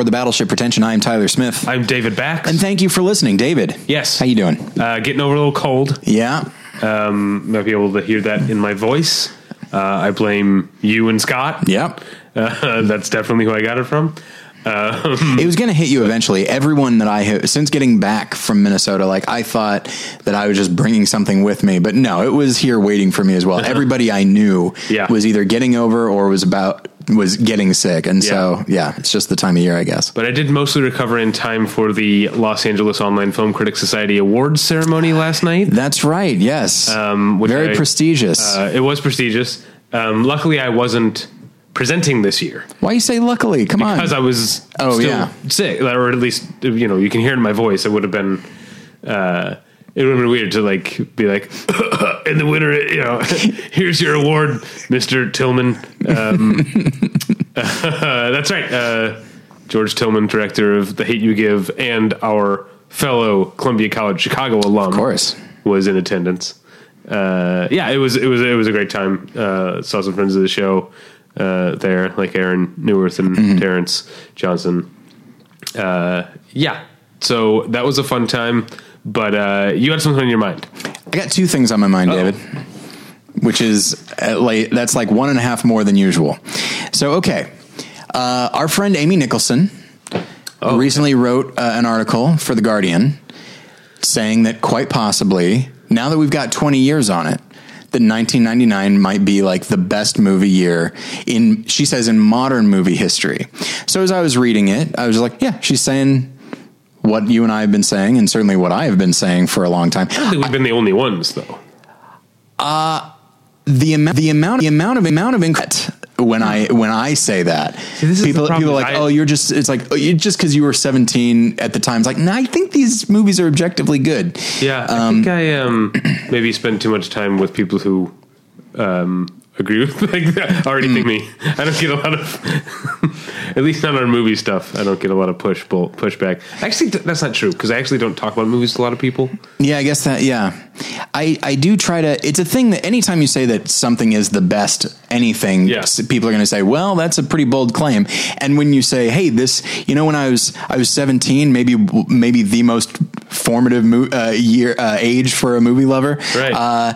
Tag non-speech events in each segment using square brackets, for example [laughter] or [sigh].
aboard the Battleship Pretension. I am Tyler Smith. I'm David Bax. and thank you for listening, David. Yes. How you doing? uh, getting over a little cold. Yeah. Um, might be able to hear that in my voice. Uh, I blame you and Scott. Yep. Uh, [laughs] that's definitely who I got it from. Um, It was going to hit you eventually. Everyone that I have, since getting back from Minnesota, like I thought that I was just bringing something with me, but no, it was here waiting for me as well. [laughs] Everybody I knew Yeah. was either getting over or was about was getting sick, and so yeah, it's just the time of year, I guess. but I did mostly recover in time for the Los Angeles Online Film Critics Society Awards ceremony last night. That's right. Yes. Um, Very I- prestigious. Uh, it was prestigious. Um, luckily, I wasn't presenting this year Why you say luckily? Come on. because I was Oh, yeah. sick, or at least you know you can hear in my voice. It would have been. Uh, it would have been weird to like be like, [coughs] in the winner, you know, [laughs] here's your award, Mister Tillman. Um, [laughs] that's right, uh, George Tillman, director of The Hate You Give, and our fellow Columbia College Chicago alum, of course. was in attendance. Uh, yeah, it was it was it was a great time. Uh, saw some friends of the show uh, there, like Aaron Neuwirth and Terrence Johnson. Uh, yeah, so that was a fun time. But uh, you had something on your mind. I got two things on my mind, Uh-oh. David, which is at late. That's like one and a half more than usual. So, okay, uh, our friend Amy Nicholson Oh. recently wrote uh, an article for the Guardian saying that quite possibly, now that we've got 20 years on it, that 1999 might be like the best movie year in, she says, in modern movie history. So as I was reading it, I was like, yeah, she's saying what you and I have been saying, and certainly what I have been saying for a long time. I don't think we've been the only ones, though. Uh, the amount the amount the amount of amount of increment when I when I say that this people problem people are like I- oh you're just it's like oh, you, just because you were 17 at the time it's like no I think these movies are objectively good. Yeah, I think I um, [clears throat] maybe spend too much time with people who um, agree with [laughs] like that, already think me. I don't get a lot of, [laughs] at least not on movie stuff. I don't get a lot of push bull, pushback. Actually, that's not true because I actually don't talk about movies to a lot of people. yeah I guess that yeah I I do try to it's a thing that anytime you say that something is the best anything Yeah. people are going to say well that's a pretty bold claim and when you say hey this you know when I was I was 17 maybe maybe the most formative mo- uh, year uh, age for a movie lover Right. uh,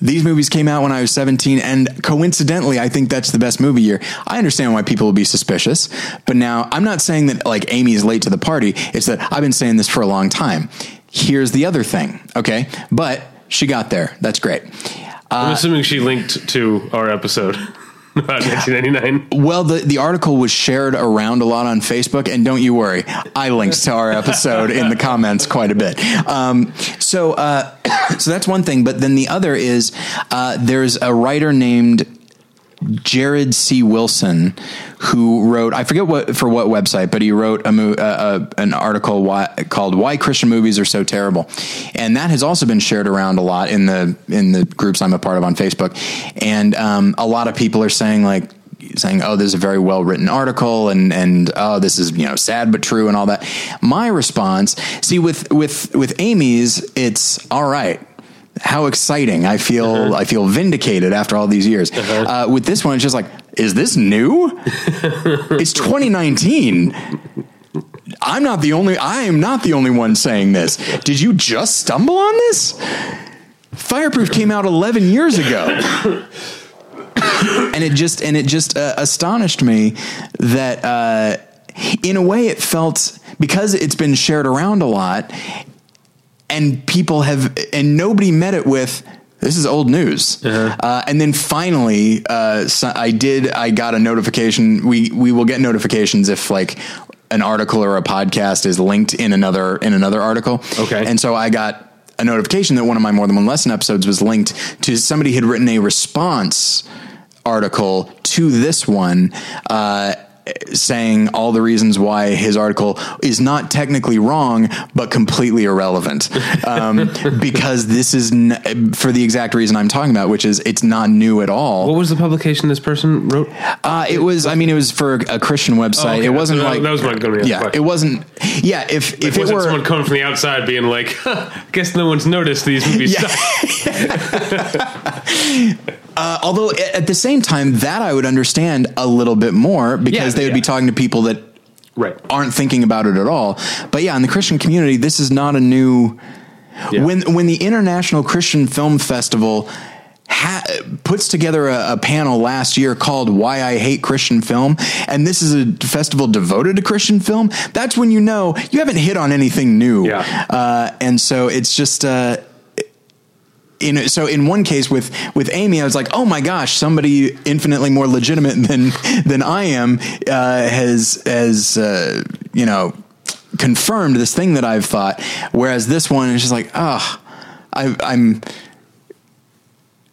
these movies came out when I was 17, and coincidentally, I think that's the best movie year. I understand why people will be suspicious, but now I'm not saying that like Amy is late to the party. It's that I've been saying this for a long time. Here's the other thing, okay? But she got there. That's great. I'm uh, assuming she linked to our episode [laughs] [laughs] about 1999. Well, the, the article was shared around a lot on Facebook, and don't you worry, I linked to our episode in the comments quite a bit. Um, so, uh, [coughs] so that's one thing. But then the other is uh, there's a writer named Jared C. Wilson who wrote I forget what for what website, but he wrote a uh, uh, an article why, called "Why Christian Movies Are So Terrible," and that has also been shared around a lot in the in the groups I'm a part of on Facebook, and um, a lot of people are saying like saying oh this is a very well written article and and oh this is you know sad but true and all that. My response see with with with amy's it's all right how exciting I feel I feel vindicated after all these years. uh with this one, it's just like, is this new? [laughs] it's 2019. I'm not the only. I am not the only one saying this. Did you just stumble on this? Fireproof came out 11 years ago. [coughs] and it just and it just uh, astonished me that uh, in a way it felt because it's been shared around a lot and people have and nobody met it with this is old news. Uh, and then finally uh, so i did i got a notification. We we will get notifications if like an article or a podcast is linked in another in another article. Okay. and so i got a notification that one of my more than one lesson episodes was linked to somebody had written a response article to this one uh, saying all the reasons why his article is not technically wrong but completely irrelevant [laughs] um, because this is n- for the exact reason I'm talking about which is it's not new at all What was the publication this person wrote? uh, it was I mean it was for a Christian website Oh, okay. it wasn't That- like that was my- gonna be yeah question. it wasn't yeah if if If it wasn't were someone coming from the outside being like, huh, [laughs] guess no one's noticed these movies Yeah. [laughs] Uh, although at the same time, that I would understand a little bit more because Yeah, they would be talking to people that Right. aren't thinking about it at all. But yeah, in the Christian community, this is not a new. Yeah. When when the International Christian Film Festival ha- puts together a, a panel last year called "Why I Hate Christian Film," and this is a festival devoted to Christian film, that's when you know you haven't hit on anything new. Yeah. Uh, and so it's just. Uh, in, so in one case with with Amy, I was like, oh my gosh, somebody infinitely more legitimate than than I am uh, has has uh, you know confirmed this thing that I've thought. Whereas this one is just like, oh, I, I'm.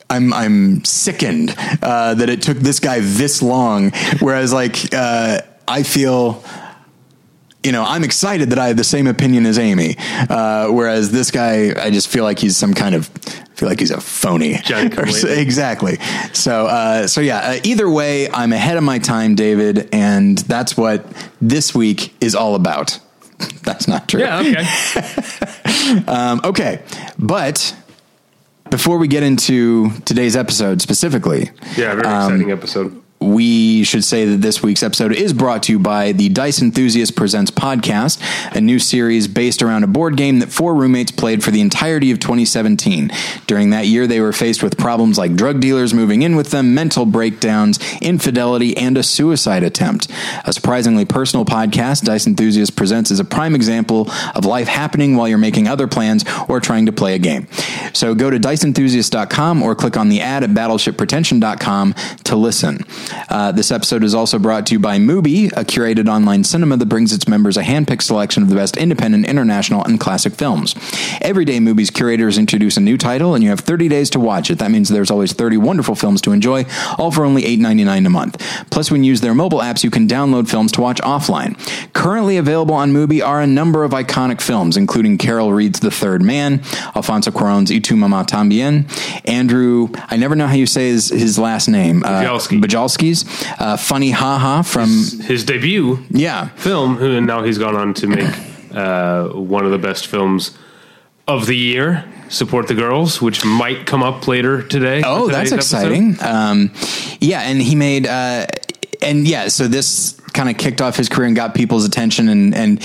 I'm I'm sickened uh, that it took this guy this long. Whereas, like, uh, I feel you know, I'm excited that I have the same opinion as Amy. Uh, whereas this guy, I just feel like he's some kind of, I feel like he's a phony. Johnny come Or so- lately. exactly. So, uh, so yeah. Uh, either way, I'm ahead of my time, David, and that's what this week is all about. [laughs] That's not true. Yeah. Okay. [laughs] Um, okay, but before we get into today's episode specifically, Yeah. Very Um, exciting episode. We should say that this week's episode is brought to you by the Dice Enthusiast Presents podcast, a new series based around a board game that four roommates played for the entirety of 2017. During that year, they were faced with problems like drug dealers moving in with them, mental breakdowns, infidelity, and a suicide attempt. A surprisingly personal podcast, Dice Enthusiast Presents is a prime example of life happening while you're making other plans or trying to play a game. So go to diceenthusiast.com or click on the ad at battleshippretension.com to listen. Uh, this episode is also brought to you by Mubi, a curated online cinema that brings its members a hand-picked selection of the best independent, international, and classic films. Every day, Mubi's curators introduce a new title, and you have 30 days to watch it. That means there's always 30 wonderful films to enjoy, all for only $8.99 a month. Plus, when you use their mobile apps, you can download films to watch offline. Currently available on Mubi are a number of iconic films, including Carol Reed's The Third Man, Alfonso Cuarón's Y tu mamá también, Andrew, I never know how you say his, his last name, uh, Bujalski. Bujalski's, uh, Funny Haha from, His debut yeah, film, and now he's gone on to make uh, one of the best films of the year, "Support the Girls," which might come up later today. Oh, that's exciting. Um, yeah, and he made, uh, and yeah, so this kind of kicked off his career and got people's attention. And, and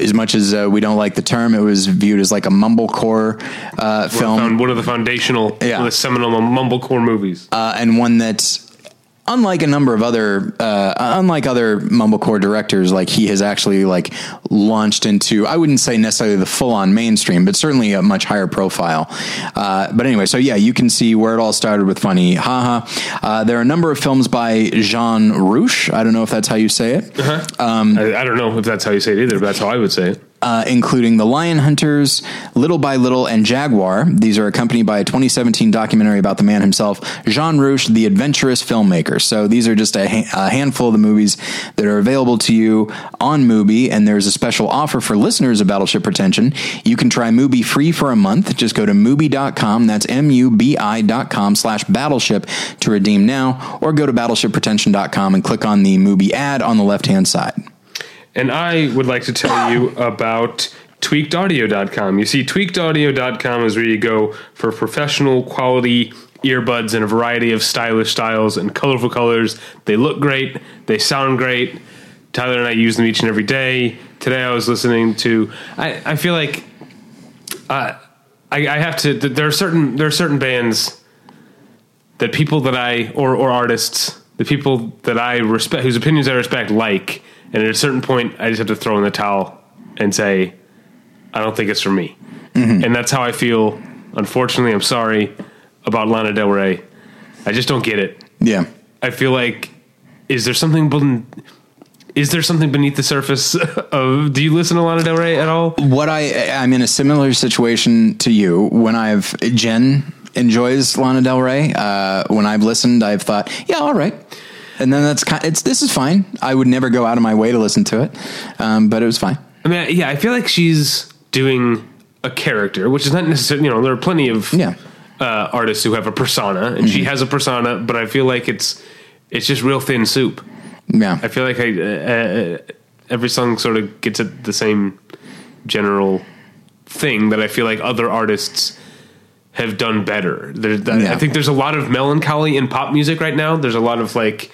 as much as uh, we don't like the term, it was viewed as like a mumblecore uh, film. One of the foundational, Yeah. one of the seminal mumblecore movies. uh, and one that's unlike a number of other uh, unlike other mumblecore directors like he has actually like launched into i wouldn't say necessarily the full-on mainstream but certainly a much higher profile. Uh, but anyway so yeah you can see where it all started with funny haha. Uh, there are a number of films by jean rouch. I don't know if that's how you say it. Um, I, I don't know if that's how you say it either, but that's how I would say it. Uh, including The Lion Hunters, Little by Little, and Jaguar. These are accompanied by a 2017 documentary about the man himself, Jean Rouch, the adventurous filmmaker. So these are just a, ha- a handful of the movies that are available to you on Mubi, and there's a special offer for listeners of Battleship Pretension. You can try Mubi free for a month. Just go to Mubi.com, that's M-U-B-I dot com slash Battleship to redeem now, or go to BattleshipPretension.com and click on the Mubi ad on the left-hand side. And I would like to tell you [coughs] about tweakedaudio.com. You see, tweakedaudio.com is where you go for professional quality earbuds in a variety of stylish styles and colorful colors. They look great, they sound great. Tyler and I use them each and every day. Today I was listening to, I, I feel like uh, I, I have to, there are certain, there are certain bands that people that I or or artists, the people that I respect, whose opinions I respect, like, and at a certain point, I just have to throw in the towel and say, I don't think it's for me, and that's how I feel. Unfortunately, I'm sorry about Lana Del Rey. I just don't get it. Yeah. I feel like, is there something? ben- Is there something beneath the surface [laughs] of? Do you listen to Lana Del Rey at all? what I I'm in a similar situation to you when I've Jen enjoys Lana Del Rey. Uh, when I've listened, I've thought, yeah, all right. And then that's kind. It's this is fine. I would never go out of my way to listen to it, um, but it was fine. I mean, yeah, I feel like she's doing a character, which is not necessarily, you know, there are plenty of Yeah. uh, artists who have a persona, and she has a persona, but I feel like it's it's just real thin soup. Yeah, I feel like I, uh, uh, every song sort of gets at the same general thing that I feel like other artists have done better. There, that- Yeah. I think there's a lot of melancholy in pop music right now. There's a lot of like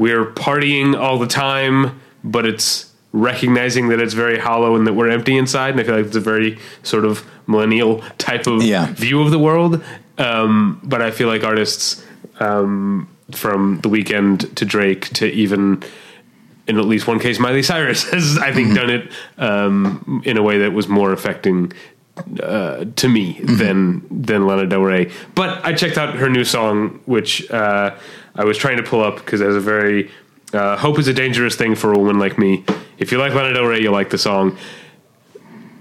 we're partying all the time, but it's recognizing that it's very hollow and that we're empty inside. And I feel like it's a very sort of millennial type of Yeah. view of the world. Um, but I feel like artists um, from The Weeknd to Drake to even in at least one case Miley Cyrus [laughs] has I think done it um, in a way that was more affecting uh, to me than than Lana Del Rey. But I checked out her new song, which uh, I was trying to pull up because has a very uh, hope is a dangerous thing for a woman like me. If you like Lana Del Rey, you'll like the song.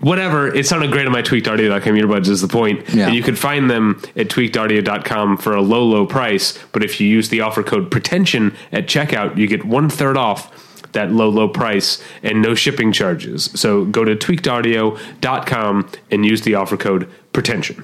Whatever, it sounded great on my tweakedaudio.com earbuds is the point. Yeah. And you can find them at tweakedaudio.com for a low, low price. But if you use the offer code pretension at checkout, you get one third off that low, low price and no shipping charges. So go to tweakedaudio.com and use the offer code pretension.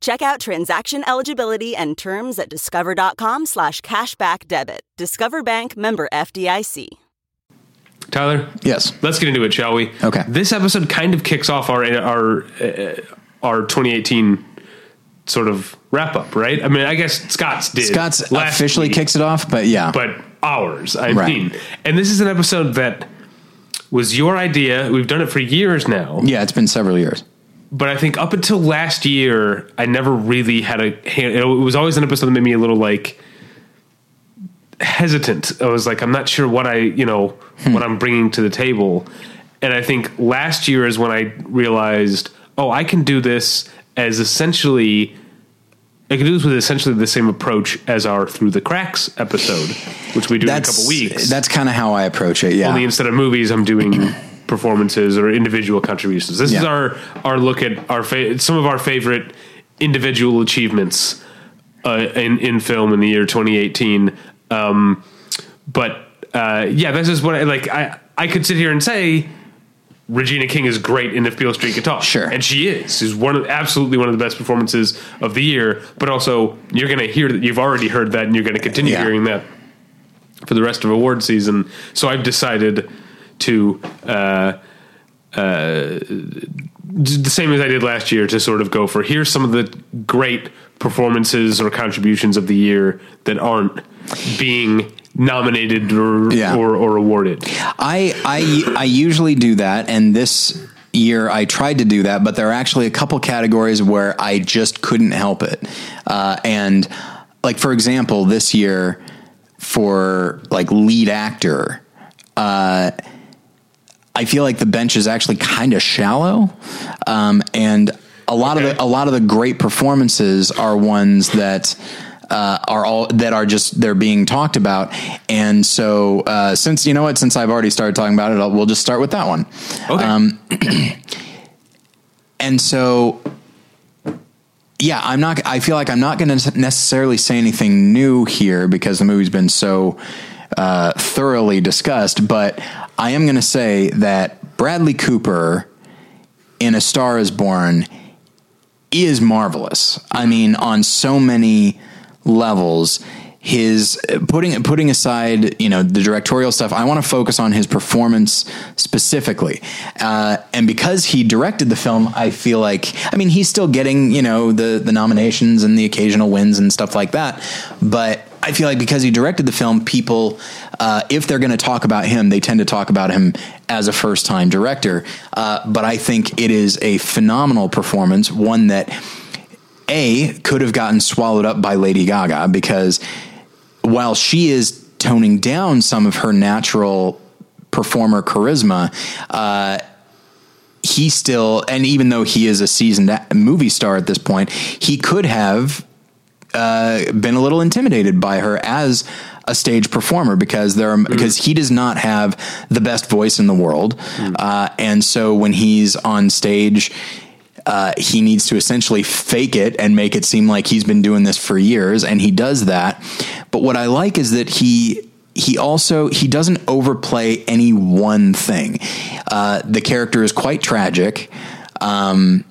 Check out transaction eligibility and terms at discover.com slash cashback debit. Discover Bank member FDIC. Tyler, Yes. let's get into it, shall we? Okay. This episode kind of kicks off our our uh, our 2018 sort of wrap up, right? I mean, I guess Scott's did. Scott's officially week, kicks it off, but yeah. but ours, I Right. mean, and this is an episode that was your idea. We've done it for years now, yeah, it's been several years. But I think up until last year, I never really had a. hand- It was always an episode that made me a little like hesitant. I was like, I'm not sure what I, you know, hmm. what I'm bringing to the table. And I think last year is when I realized, oh, I can do this as essentially. I can do this with essentially the same approach as our Through the Cracks episode, which we do in a couple weeks. that's kind of how I approach it. Yeah. Only instead of movies, I'm doing performances or individual contributions. This is our our look at our fa- some of our favorite individual achievements uh, in in film in the year 2018. Um, but uh, yeah, this is what I like. I I could sit here and say. Regina King is great in If Beale Street Talk. Sure. And she is. She's one of absolutely one of the best performances of the year. But also you're gonna hear that you've already heard that and you're gonna continue Yeah. hearing that for the rest of award season. So I've decided to uh, uh, the same as I did last year to sort of go for here's some of the great performances or contributions of the year that aren't being nominated or Yeah. or, or awarded. I I I usually do that, and this year I tried to do that, but there are actually a couple categories where I just couldn't help it. Uh, and like for example, this year for like lead actor, uh, I feel like the bench is actually kind of shallow, um, and a lot of the a lot of the great performances are ones that. Uh, are all that are just they're being talked about, and so uh, since you know what, since I've already started talking about it, I'll, we'll just start with that one. Okay. [clears throat] And so, yeah, I'm not. I feel like I'm not going to necessarily say anything new here because the movie's been so uh, thoroughly discussed. But I am going to say that Bradley Cooper in A Star Is Born is marvelous. I mean, on so many levels. His putting putting aside, you know, the directorial stuff. I want to focus on his performance specifically, uh, and because he directed the film, I feel like, I mean, he's still getting, you know, the the nominations and the occasional wins and stuff like that. But I feel like because he directed the film, people, uh, if they're going to talk about him, they tend to talk about him as a first time director. Uh, but I think it is a phenomenal performance, one that a could have gotten swallowed up by Lady Gaga because while she is toning down some of her natural performer charisma, uh, he still, and even though he is a seasoned movie star at this point, he could have uh, been a little intimidated by her as a stage performer because there are, because he does not have the best voice in the world, uh, and so when he's on stage. Uh, he needs to essentially fake it and make it seem like he's been doing this for years, and he does that. But what I like is that he he also he doesn't overplay any one thing. Uh, the character is quite tragic. Um,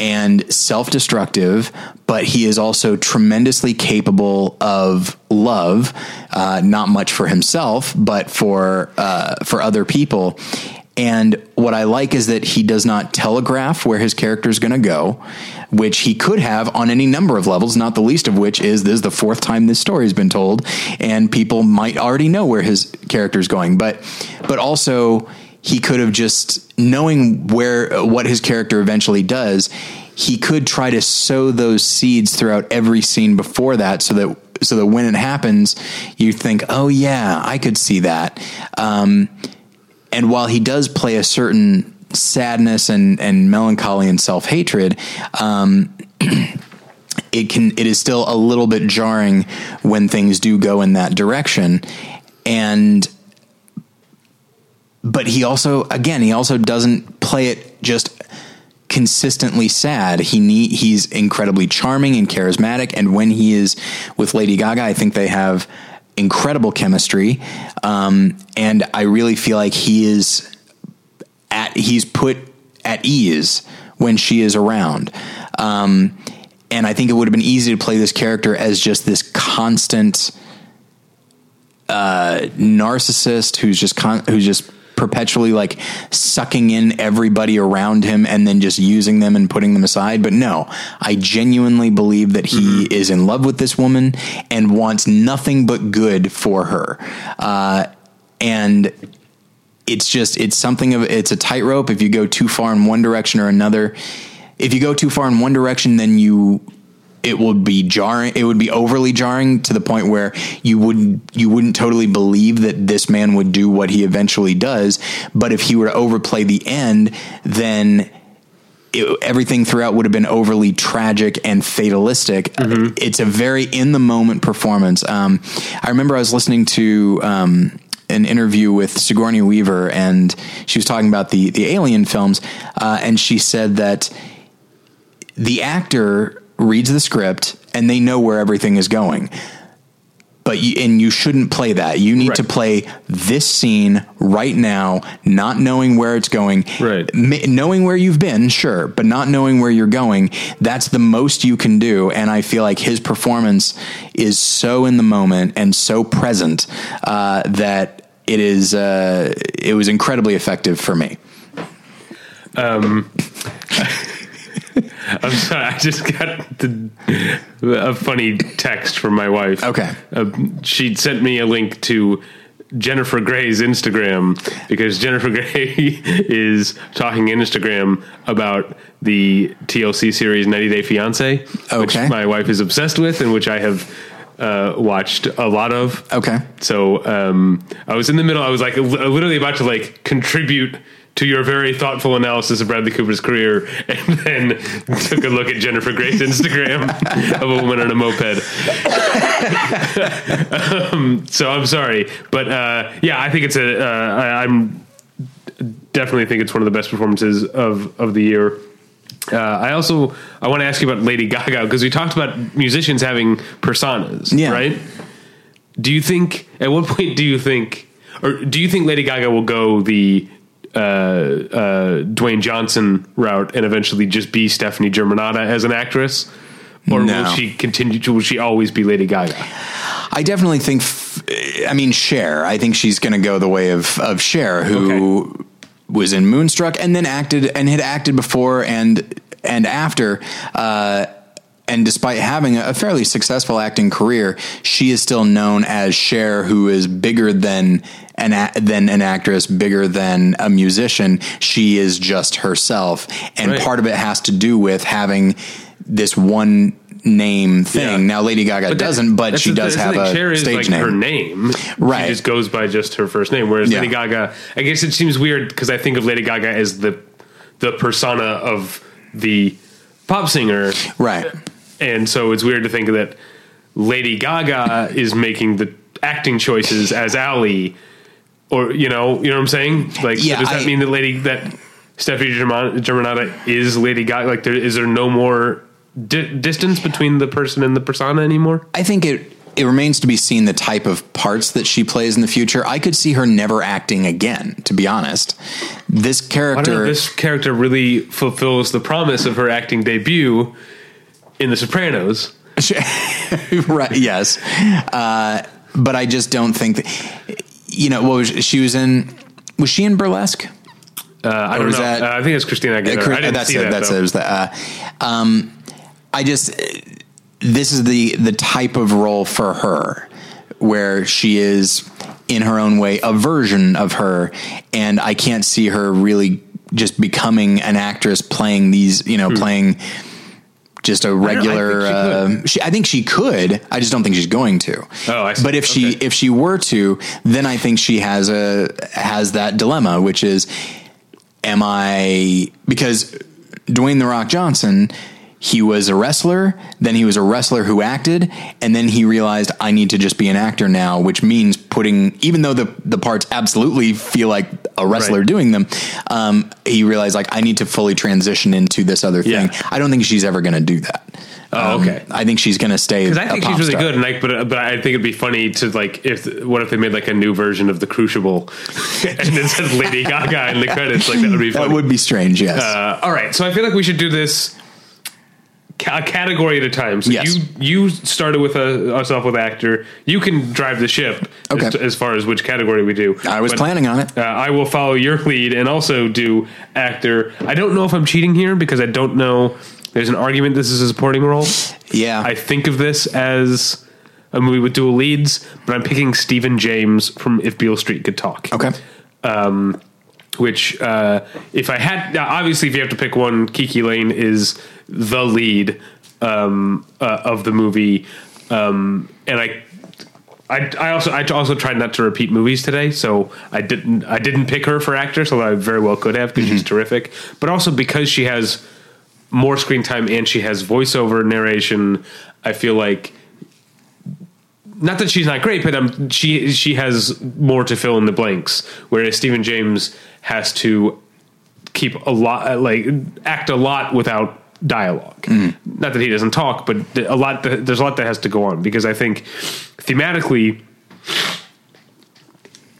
and self destructive, but he is also tremendously capable of love, uh, not much for himself, but for, uh, for other people. And what I like is that he does not telegraph where his character is going to go, which he could have on any number of levels, not the least of which is this is the fourth time this story has been told, and people might already know where his character is going. But, but also, he could have just knowing where what his character eventually does he could try to sow those seeds throughout every scene before that so that so that when it happens you think oh yeah i could see that. Um, and while he does play a certain sadness and and melancholy and self-hatred um, [clears throat] it can it is still a little bit jarring when things do go in that direction. And but he also again he also doesn't play it just consistently sad. He need, he's incredibly charming and charismatic and when he is with Lady Gaga I think they have incredible chemistry. Um, and I really feel like he is at he's put at ease when she is around. Um, and I think it would have been easy to play this character as just this constant uh, narcissist who's just con- who's just perpetually like sucking in everybody around him and then just using them and putting them aside. But no, I genuinely believe that he mm-hmm. is in love with this woman and wants nothing but good for her. Uh, and it's just, it's something of, it's a tightrope. If you go too far in one direction or another, if you go too far in one direction, then you it would be jarring it would be overly jarring to the point where you wouldn't you wouldn't totally believe that this man would do what he eventually does but if he were to overplay the end then it, everything throughout would have been overly tragic and fatalistic. Mm-hmm. It's a very in the moment performance. Um, I remember I was listening to um, an interview with Sigourney Weaver, and she was talking about the the Alien films, uh, and she said that the actor reads the script and they know where everything is going. But you, and you shouldn't play that. You need right. to play this scene right now, not knowing where it's going. Right. M- knowing where you've been, sure, but not knowing where you're going. That's the most you can do. And I feel like his performance is so in the moment and so present uh, that it is. Uh, it was incredibly effective for me. Um. [laughs] [laughs] I'm sorry. I just got the, a funny text from my wife. Okay. Uh, she sent me a link to Jennifer Grey's Instagram because Jennifer [laughs] Grey is talking Instagram about the TLC series 90 Day Fiance, okay. which my wife is obsessed with and which I have uh, watched a lot of. Okay. So um, I was in the middle. I was like literally about to like contribute to your very thoughtful analysis of Bradley Cooper's career, and then took a look at Jennifer Grey's Instagram of a woman on a moped. um, so I'm sorry, but uh, yeah, I think it's a. Uh, I, I'm definitely think it's one of the best performances of of the year. Uh, I also I want to ask you about Lady Gaga because we talked about musicians having personas, yeah. right? Do you think at what point do you think or do you think Lady Gaga will go the uh, uh, Dwayne Johnson route and eventually just be Stefani Germanotta as an actress, or no. will she continue? To, will she always be Lady Gaga? I definitely think. I mean, Cher. I think she's going to go the way of of Cher, who okay. was in Moonstruck and then acted and had acted before and and after. Uh, and despite having a fairly successful acting career, she is still known as Cher, who is bigger than an a- than an actress, bigger than a musician. She is just herself, and right. part of it has to do with having this one name thing. Yeah. Now, Lady Gaga but doesn't, but she does have a Cher stage like name. Her name, right? She just goes by just her first name. Whereas yeah. Lady Gaga, I guess it seems weird because I think of Lady Gaga as the the persona of the pop singer, right? And so it's weird to think that Lady Gaga is making the acting choices as Ali or you know, you know what I'm saying? Like, yeah, so does that I, mean that Lady that Stefani Germanotta is Lady Gaga? Like, there, is there no more di- distance between the person and the persona anymore? I think it. it remains to be seen the type of parts that she plays in the future. I could see her never acting again, to be honest. This I don't know, character, this character really fulfills the promise of her acting debut in The Sopranos. [laughs] right? Yes, uh, but I just don't think that. You know, what was she was in? Was she in Burlesque? Uh, I don't know. that- uh, I think it's Christina Aguilera. Cri- I didn't that's see it. that. that's though. it. was the, uh, um, I just this is the the type of role for her where she is in her own way a version of her, and I can't see her really just becoming an actress playing these. You know, playing just a regular. I I think think, um, she, I think she could. I just don't think she's going to. Oh, I see. But if she if she were to, then I think she has a has that dilemma, which is, am I because Dwayne the Rock Johnson. He was a wrestler, then he was a wrestler who acted, and then he realized I need to just be an actor now, which means putting, even though the, the parts absolutely feel like a wrestler Right. doing them, um, he realized like I need to fully transition into this other thing. Yeah. I don't think she's ever going to do that. Oh, Um, okay. I think she's going to stay. Because I think she's really good, and but but I think it'd be funny to like if what if they made like a new version of the Crucible, [laughs] and it says Lady Gaga in the credits, like that would be [laughs] funny. That would be strange. Yes. Uh, all right, so I feel like we should do this a category at a time. So Yes. you you started with a, us off with actor. You can drive the ship Okay. as, as far as which category we do. I was But, planning on it. Uh, I will follow your lead and also do actor. I don't know if I'm cheating here because I don't know. There's an argument this is a supporting role. yeah. I think of this as a movie with dual leads, but I'm picking Stephan James from If Beale Street Could Talk okay. which uh, if I had obviously if you have to pick one, KiKi Layne is the lead um, uh, of the movie, um, and I. I, I also I also tried not to repeat movies today, so I didn't I didn't pick her for actress, although I very well could have because she's terrific. But also because she has more screen time and she has voiceover narration, I feel like not that she's not great, but um, she she has more to fill in the blanks. Whereas Stephan James has to keep a lot, like act a lot without dialogue. Not that he doesn't talk, but a lot. There's a lot that has to go on because I think thematically,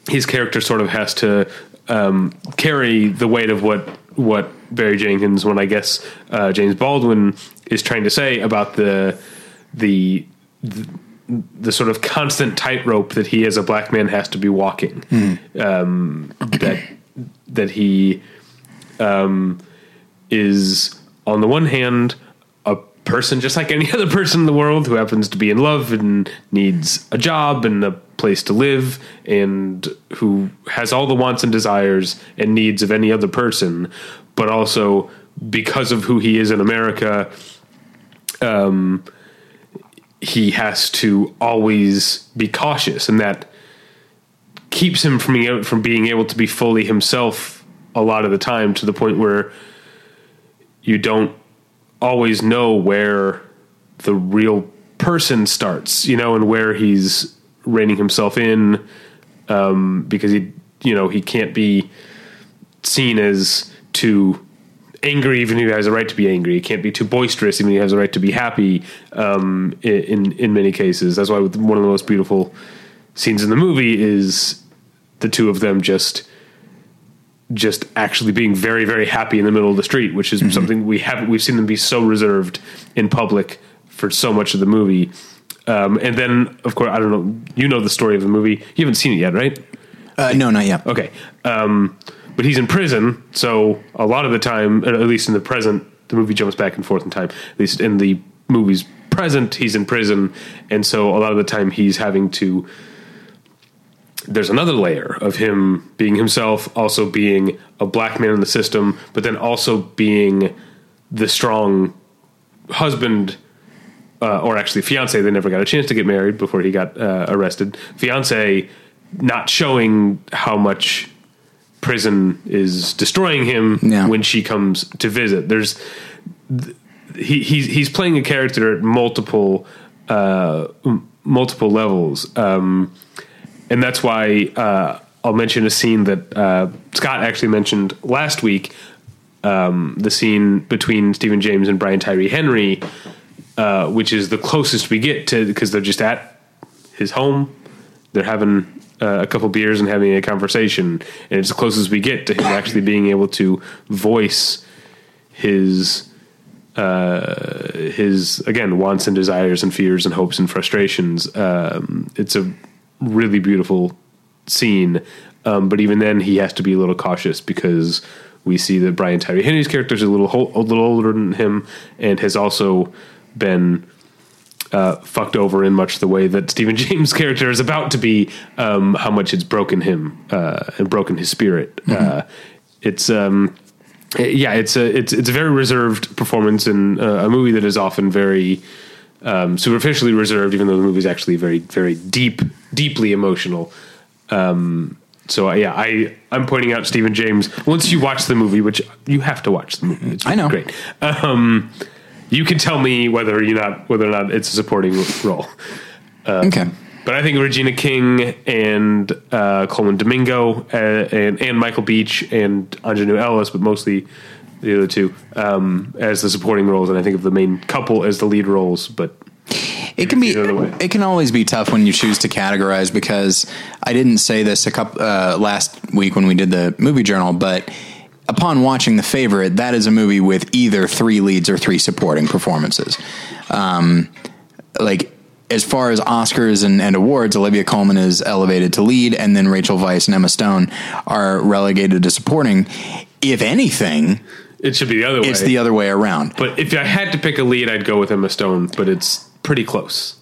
his character sort of has to um, carry the weight of what what Barry Jenkins, when I guess uh, James Baldwin is trying to say about the the the sort of constant tightrope that he as a black man has to be walking. Um, that that he um, is on the one hand a person just like any [laughs] other person in the world who happens to be in love and needs a job and a place to live and who has all the wants and desires and needs of any other person, but also because of who he is in America, um, he has to always be cautious, and that keeps him from being from being able to be fully himself a lot of the time to the point where you don't always know where the real person starts, you know, and where he's reining himself in um, because he, you know, he can't be seen as too angry even if he has a right to be angry. He can't be too boisterous even if he has a right to be happy. Um, in in many cases, that's why one of the most beautiful scenes in the movie is the two of them just just actually being very very happy in the middle of the street, which is something we haven't we've seen them be so reserved in public for so much of the movie. Um, and then, of course, I don't know. You know the story of the movie. You haven't seen it yet, right? Uh, no, not yet. Okay. Um, but he's in prison, so a lot of the time, at least in the present, the movie jumps back and forth in time. At least in the movie's present, he's in prison, and so a lot of the time he's having to. There's another layer of him being himself, also being a black man in the system, but then also being the strong husband uh, or actually fiance. They never got a chance to get married before he got uh, arrested. Fiance not showing how much prison is destroying him Yeah. when she comes to visit. There's th- he he's he's playing a character at multiple uh, multiple levels, um, and that's why uh, I'll mention a scene that uh, Scott actually mentioned last week. Um, the scene between Stephan James and Brian Tyree Henry, uh, which is the closest we get to because they're just at his home. They're having uh, a couple beers and having a conversation, and it's the closest we get to him actually being able to voice his uh, his again wants and desires and fears and hopes and frustrations. Um, it's a really beautiful scene, um, but even then he has to be a little cautious because we see that Brian Tyree Henry's character is a little ho- a little older than him and has also been uh, fucked over in much the way that Stephan [laughs] James' character is about to be. Um, how much it's broken him uh, and broken his spirit. Uh, it's um, yeah, it's a it's it's a very reserved performance in uh, a movie that is often very um, superficially reserved, even though the movie is actually very very deep, deeply emotional. Um, so yeah, I I'm pointing out Stephan James. Once you watch the movie, which you have to watch the movie, it's I know. great. Um, you can tell me whether you not whether or not it's a supporting role. Um, okay. But I think Regina King and uh, Colman Domingo uh, and, and Michael Beach and Aunjanue Ellis, but mostly the other two um, as the supporting roles, and I think of the main couple as the lead roles. But It can be. It can always be tough when you choose to categorize because I didn't say this a couple uh, last week when we did the movie journal, but upon watching the favorite, that is a movie with either three leads or three supporting performances. Um, like as far as Oscars and, and awards, Olivia Colman is elevated to lead, and then Rachel Weisz and Emma Stone are relegated to supporting. If anything, it should be the other way. it's the other way around. but if I had to pick a lead, I'd go with Emma Stone. But it's pretty close.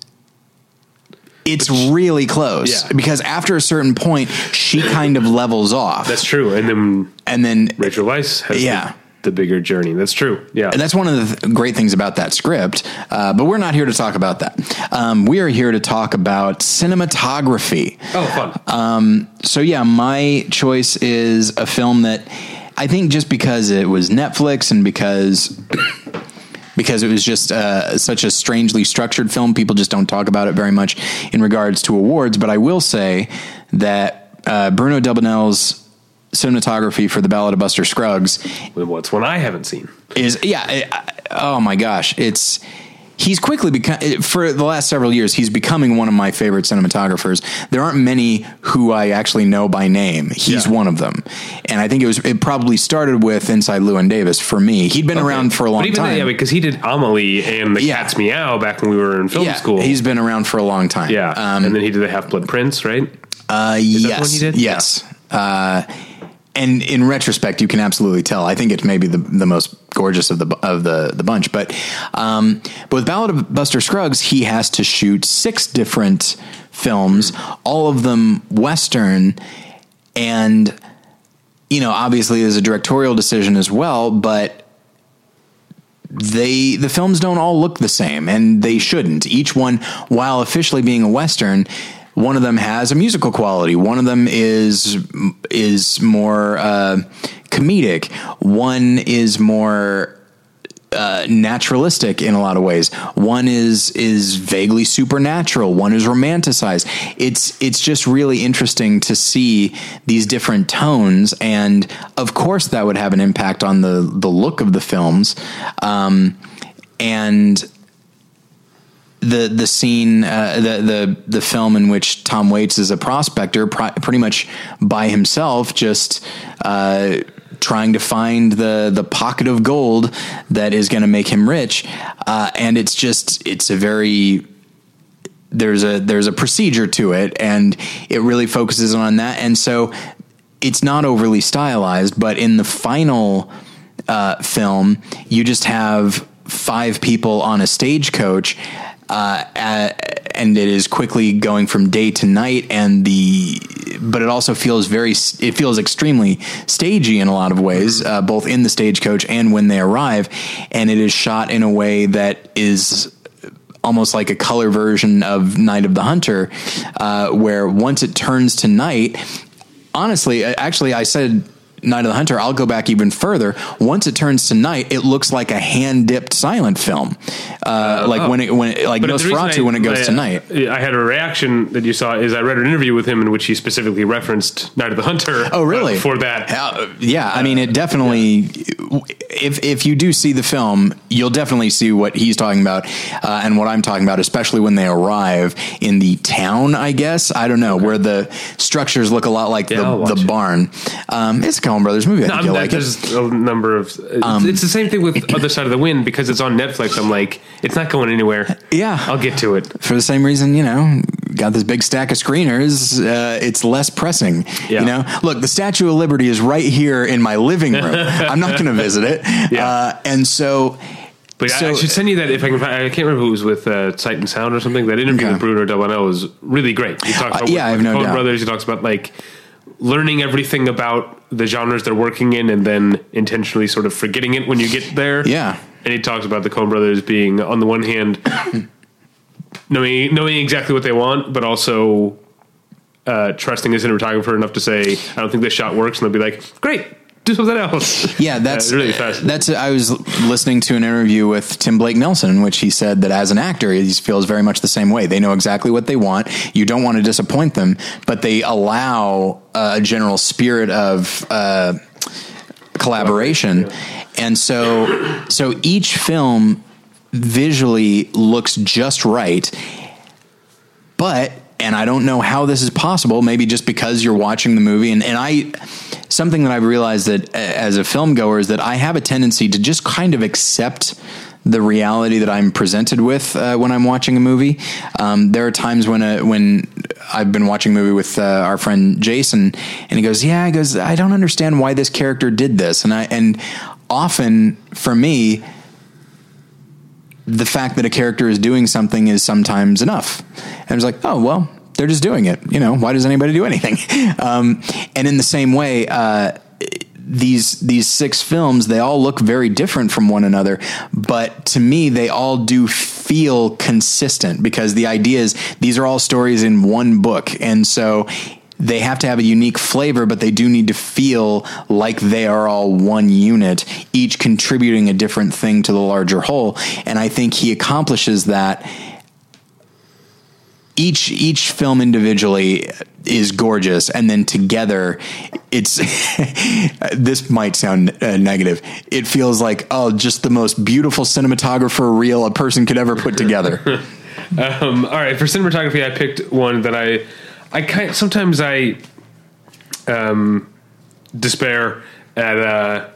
It's really close Yeah. because after a certain point, she kind of levels off, That's true. And then and then Rachel Weisz has Yeah. the, the bigger journey. That's true. Yeah. And that's one of the th- great things about that script. Uh, but we're not here to talk about that. Um, we are here to talk about cinematography. oh, fun. So, yeah, my choice is a film that I think just because it was Netflix and because. Because it was just uh, such a strangely structured film, people just don't talk about it very much in regards to awards. But I will say that uh, Bruno Delbonnel's cinematography for the Ballad of Buster Scruggs What's one I haven't seen? is yeah it- oh my gosh it's he's quickly become for the last several years he's becoming one of my favorite cinematographers there aren't many who i actually know by name he's Yeah. one of them and i think it was it probably started with inside llewyn davis for me he'd been around for a long but even time Then, yeah, because he did Amelie and the Yeah. Cat's Meow back when we were in film yeah, school. he's been around for a long time yeah, um, and then he did the Half Blood Prince, right? Uh, that the yes, one you did? yes. Uh, and in retrospect, you can absolutely tell. I think it's maybe the the most gorgeous of the of the the bunch. But um, but with Ballad of Buster Scruggs, he has to shoot six different films, all of them western, and you know, obviously, there's a directorial decision as well, but they the films don't all look the same and they shouldn't each one while officially being a western one of them has a musical quality one of them is is more uh, comedic one is more uh, naturalistic in a lot of ways. One is is vaguely supernatural. One is romanticized. It's it's just really interesting to see these different tones, and of course that would have an impact on the the look of the films, um, and the the scene uh, the the the film in which Tom Waits is a prospector pri- pretty much by himself just uh, trying to find the the pocket of gold that is going to make him rich. Uh, and it's just it's a very there's a there's a procedure to it and it really focuses on that. And so it's not overly stylized but in the final uh, film you just have five people on a stagecoach uh, and it is quickly going from day to night and the but it also feels very it feels extremely stagey in a lot of ways uh, both in the stagecoach and when they arrive and it is shot in a way that is almost like a color version of Night of the Hunter, uh, where once it turns to night, honestly, actually, I said Night of the Hunter. I'll go back even further. Once it turns to night, it looks like a hand dipped silent film, uh, like when it when it, like But Nosferatu I- when it goes I- to night. I had a reaction that you saw is I read an interview with him in which he specifically referenced Night of the Hunter. [laughs] Oh, really? uh, for that. Uh, yeah, I mean, it definitely if if you do see the film, you'll definitely see what he's talking about uh, and what I'm talking about, especially when they arrive in the town. I guess I don't know where the structures look a lot like Yeah, the, the barn. Um, it's Coen Brothers movie. I No, think I'm, you'll like it. there's a number of. It's, Um, it's the same thing with Other Side of the Wind because it's on Netflix. I'm like, it's not going anywhere. Yeah. I'll get to it. for the same reason, you know, got this big stack of screeners. Uh, it's less pressing. Yeah. You know, look, the Statue of Liberty is right here in my living room. [laughs] I'm not going to visit it. Yeah. Uh, and so, But I- I should send you that if I can. Find, I can't remember who it was with uh, Sight and Sound or something. That interview Okay. with Bruno Delbonnel was really great. He talks Uh, about yeah, I have with no Coen doubt. Brothers. He talks about like learning everything about the genres they're working in, and then intentionally sort of forgetting it when you get there. Yeah. and he talks about the Coen Brothers being on the one hand [coughs] knowing knowing exactly what they want, but also uh, trusting a cinematographer enough to say, "I don't think this shot works," and they'll be like, "Great." [laughs] Do something else. yeah, that's Uh, really fascinating. That's I was listening to an interview with Tim Blake Nelson in which he said that as an actor he feels very much the same way. They know exactly what they want. You don't want to disappoint them, but they allow a general spirit of uh, collaboration. And so so each film visually looks just right. But and I don't know how this is possible, maybe just because you're watching the movie and, and I something that I've realized that as a film goer is that I have a tendency to just kind of accept the reality that I'm presented with uh, when I'm watching a movie. Um, there are times when uh, when I've been watching a movie with uh, our friend Jason, and he goes, "Yeah," he goes, "I don't understand why this character did this," and I and often for me, the fact that a character is doing something is sometimes enough. And I was like, oh, well, they're just doing it. You know, why does anybody do anything? [laughs] Um, and in the same way, uh, these these six films they all look very different from one another but to me they all do feel consistent because the idea is these are all stories in one book and so they have to have a unique flavor, but they do need to feel like they are all one unit, each contributing a different thing to the larger whole. And I think he accomplishes that. Each each film individually is gorgeous, and then together, it's [laughs] this might sound uh, negative. It feels like oh, just the most beautiful cinematographer reel a person could ever put together. [laughs] Um, all right, for cinematography, I picked one that I, I kind sometimes I, um, despair at. Uh,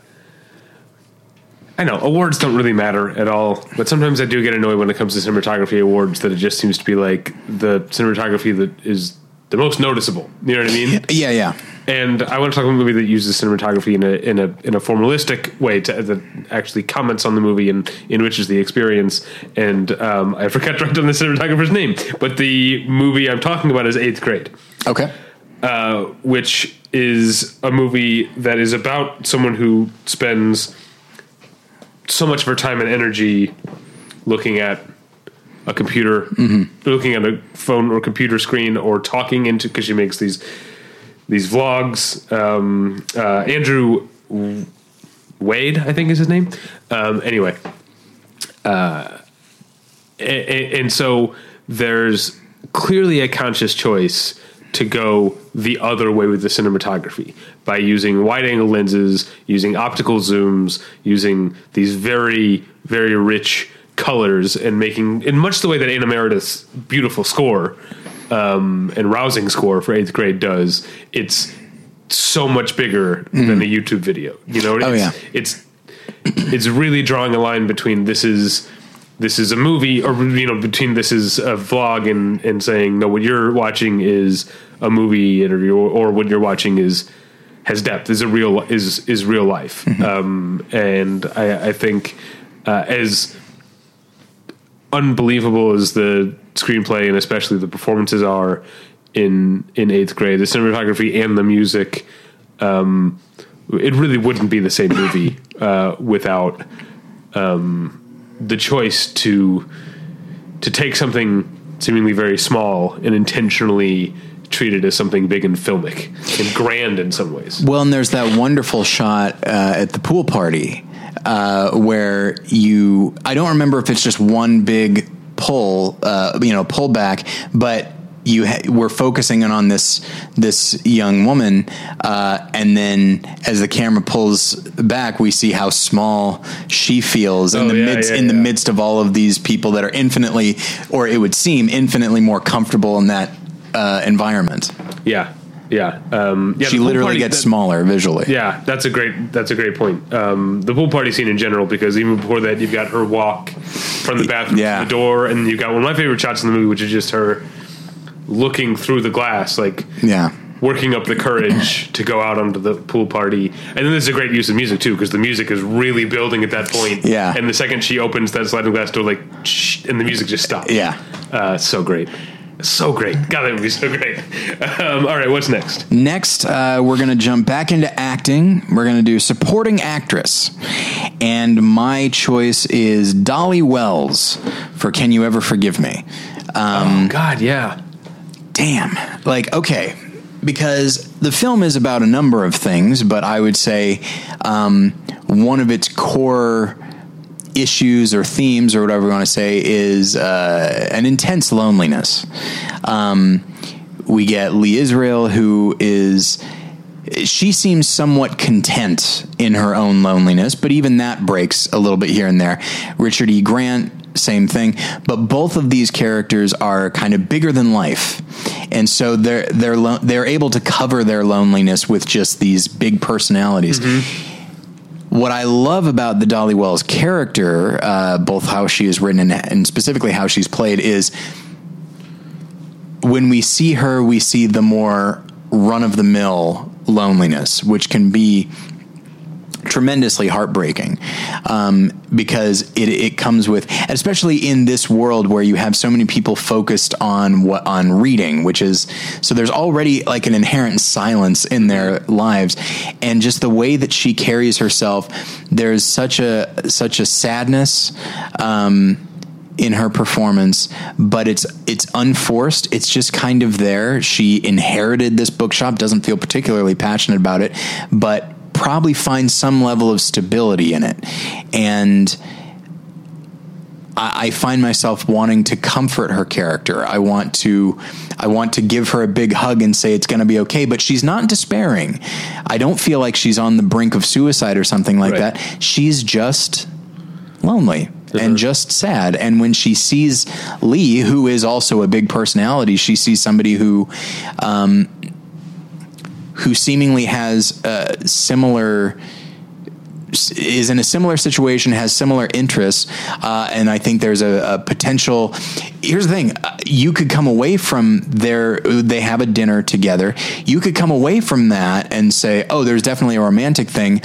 I know awards don't really matter at all, but sometimes I do get annoyed when it comes to cinematography awards that it just seems to be like the cinematography that is the most noticeable. You know what I mean? [laughs] yeah, yeah. And I want to talk about a movie that uses cinematography in a in a in a formalistic way to, that actually comments on the movie and enriches the experience. And um, I forgot to write down the cinematographer's name, but the movie I'm talking about is Eighth Grade, Okay. uh, which is a movie that is about someone who spends so much of her time and energy looking at a computer, looking at a phone or computer screen, or talking into because she makes these these vlogs. Um, uh, Andrew Wehde, I think is his name. Um, anyway, uh, and, and so there's clearly a conscious choice to go the other way with the cinematography by using wide angle lenses, using optical zooms, using these very, very rich colors, and making, in much the way that Anna Meredith's beautiful score um, and rousing score for eighth grade does, it's so much bigger than a YouTube video. You know, Oh, it's, yeah. it's it's really drawing a line between this is this is a movie or you know between this is a vlog and and saying no what you're watching is a movie interview or, or what you're watching is has depth is a real is is real life um and i i think uh, as unbelievable as the screenplay and especially the performances are in in eighth grade. The cinematography and the music um it really wouldn't be the same movie uh without um the choice to to take something seemingly very small and intentionally treat it as something big and filmic and grand in some ways. Well, and there's that wonderful shot uh, at the pool party uh, where you, I don't remember if it's just one big pull, uh, you know, pull back, but you ha- we're focusing on this this young woman, uh, and then as the camera pulls back, we see how small she feels in Oh, the yeah, midst yeah, in the midst of all of these people that are infinitely, or it would seem infinitely more comfortable in that uh, environment. Yeah, yeah. Um, yeah she literally gets that- smaller visually. Yeah, that's a great that's a great point. Um, the pool party scene in general, because even before that, you've got her walk from the bathroom Yeah. to the door, and you've got one of my favorite shots in the movie, which is just her looking through the glass, like Yeah. working up the courage to go out onto the pool party. And then there's a great use of music too, because the music is really building at that point. Yeah. And the second she opens that sliding glass door, like, shh, and the music just stops. Yeah. Uh, so great. So great. God, that would be so great. Um, all right, what's next? Next, uh, we're going to jump back into acting. We're going to do supporting actress. And my choice is Dolly Wells for Can You Ever Forgive Me? Um, God, yeah. damn. Like, okay. Because the film is about a number of things, but I would say um, one of its core issues or themes or whatever you want to say is uh, an intense loneliness. Um, we get Lee Israel, who is. She seems somewhat content in her own loneliness, but even that breaks a little bit here and there. Richard E. Grant, same thing. But both of these characters are kind of bigger than life, and so they're they're lo- they're able to cover their loneliness with just these big personalities what I love about the Dolly Wells character, uh, both how she is written and, and specifically how she's played, is when we see her, we see the more run of the mill loneliness, which can be tremendously heartbreaking um, because it, it comes with especially in this world where you have so many people focused on what on reading which is so there's already like an inherent silence in their lives and just the way that she carries herself there's such a such a sadness um, in her performance, but it's it's unforced. It's just kind of there. She inherited this bookshop, doesn't feel particularly passionate about it, but probably find some level of stability in it. And I, I find myself wanting to comfort her character. I want to I want to give her a big hug and say it's going to be okay, but she's not despairing. I don't feel like she's on the brink of suicide or something like Right. that. She's just lonely and just sad. And when she sees Lee, who is also a big personality, she sees somebody who, um, who seemingly has uh, similar is in a similar situation, has similar interests, uh, and I think there's a, a potential. Here's the thing: uh, you could come away from their. They have a dinner together. You could come away from that and say, "Oh, there's definitely a romantic thing,"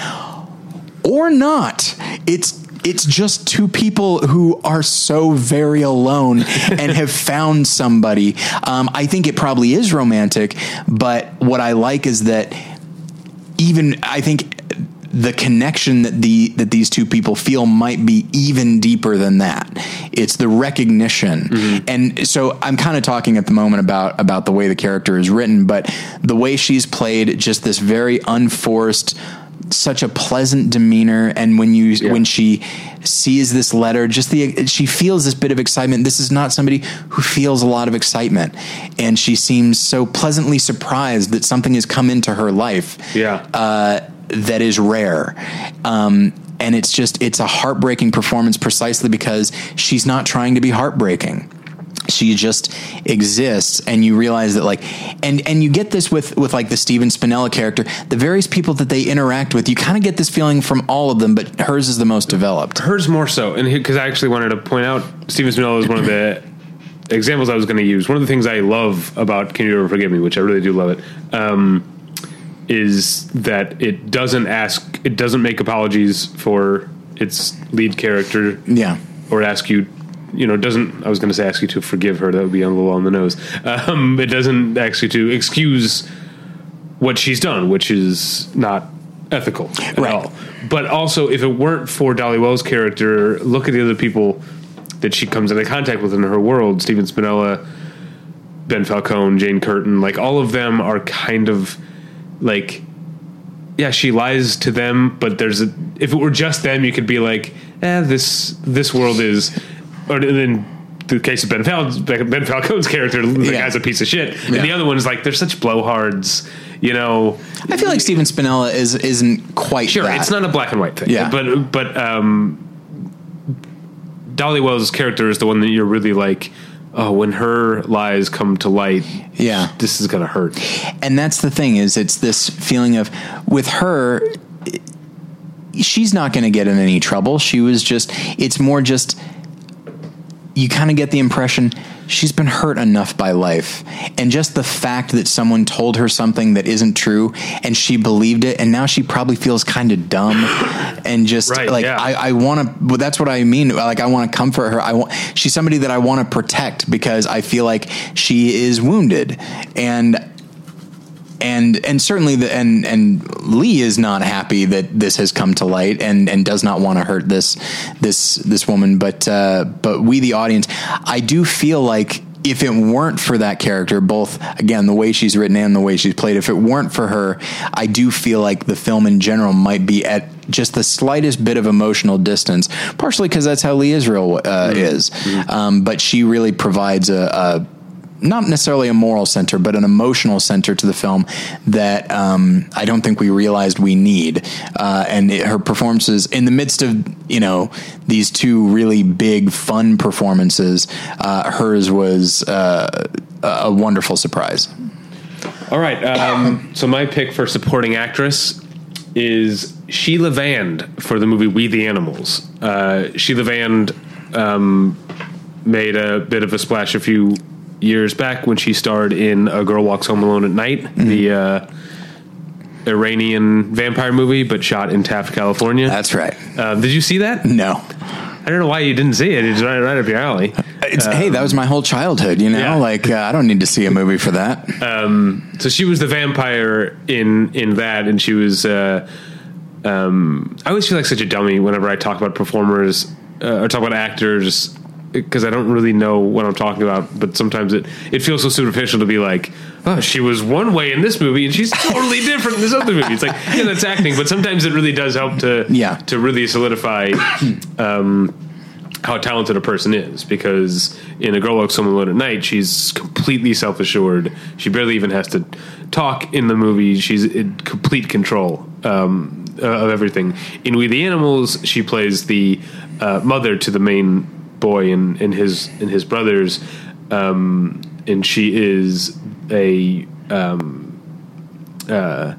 or not. It's it's just two people who are so very alone [laughs] and have found somebody. Um, I think it probably is romantic, but what I like is that even I think the connection that the that these two people feel might be even deeper than that. It's the recognition, and so I'm kind of talking at the moment about about the way the character is written, but the way she's played, just this very unforced. Such a pleasant demeanor, and when you when she sees this letter, just the she feels this bit of excitement. This is not somebody who feels a lot of excitement, and she seems so pleasantly surprised that something has come into her life Yeah. uh, that is rare. Um, and it's just, it's a heartbreaking performance precisely because she's not trying to be heartbreaking. She just exists, and you realize that, like, and and you get this with with like the Stephen Spinella character, the various people that they interact with. You kind of get this feeling from all of them, but hers is the most developed. Hers more so, and because I actually wanted to point out, Stephen Spinella is one of the [clears throat] examples I was going to use. One of the things I love about Can You Ever Forgive Me, which I really do love it, um, is that it doesn't ask, it doesn't make apologies for its lead character, Yeah, or ask you. You know, it doesn't. I was going to say ask you to forgive her. That would be a little on the nose. Um, it doesn't ask you to excuse what she's done, which is not ethical at Right. all. But also, if it weren't for Dolly Wells' character, look at the other people that she comes into contact with in her world: Stephen Spinella, Ben Falcone, Jane Curtin. Like all of them are kind of like, yeah, she lies to them. But there's a if it were just them, you could be like, eh, this this world is. Or then the case of Ben, Fal- ben Falcone's character, the Yeah. guy's a piece of shit, Yeah. and the other one's like they're such blowhards. You know, I feel like Stephen Spinella is isn't quite sure, that. it's not a black and white thing. Yeah. but but um, Dolly Wells' character is the one that you're really like. Oh, when her lies come to light, Yeah. this is gonna hurt. and that's the thing is it's this feeling of with her she's not going to get in any trouble she was just it's more just you kind of get the impression she's been hurt enough by life. And just the fact that someone told her something that isn't true and she believed it and now she probably feels kind of dumb [laughs] and just Right, like yeah. I, I want to well, that's what I mean like I want to comfort her. I want she's somebody that I want to protect because I feel like she is wounded. And and and certainly the and and Lee is not happy that this has come to light and and does not want to hurt this this this woman. But uh but we the audience I do feel like if it weren't for that character both again the way she's written and the way she's played if it weren't for her I do feel like the film in general might be at just the slightest bit of emotional distance partially because that's how Lee Israel uh, is. Um, but she really provides a, a not necessarily a moral center, but an emotional center to the film that um, I don't think we realized we need. Uh, and it, her performances in the midst of you know these two really big fun performances, uh, hers was uh, a wonderful surprise. All right. Um, so my pick for supporting actress is Sheila Vand for the movie We the Animals. Uh, Sheila Vand um, made a bit of a splash a few years back when she starred in A Girl Walks Home Alone at Night, the uh, Iranian vampire movie, but shot in Taft, California. That's right. Um, did you see that? No, I don't know why you didn't see it. It's right, right up your alley. it's, hey, that was my whole childhood. You know, Yeah. like uh, I don't need to see a movie for that. so she was the vampire in in that, and she was. Uh, um, I always feel like such a dummy whenever I talk about performers uh, or talk about actors because I don't really know what I'm talking about. But sometimes it it feels so superficial to be like, oh, she was one way in this movie and she's totally different in this other movie. It's like, yeah, that's acting, but sometimes it really does help to Yeah. to really solidify. [clears throat] Um, how talented a person is because in a girl walks home alone at night she's completely self-assured she barely even has to talk in the movie she's in complete control um, of everything in we the animals she plays the uh, mother to the main boy and, and his and his brothers um, and she is a um, uh,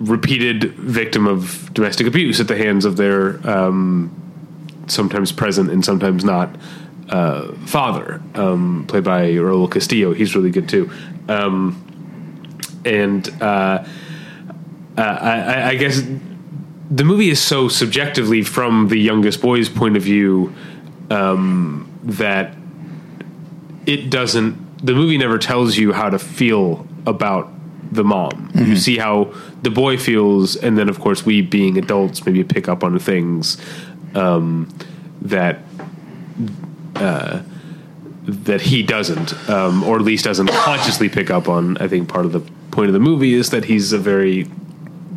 repeated victim of domestic abuse at the hands of their um, sometimes present and sometimes not uh, father, um, played by Raul Castillo. He's really good too. Um, and uh, uh, I, I guess the movie is so subjectively from the youngest boy's point of view um, that it doesn't. The movie never tells you how to feel about the mom. You see how the boy feels, and then of course we, being adults, maybe pick up on things um, that uh, that he doesn't, um, or at least doesn't consciously pick up on. I think part of the point of the movie is that he's a very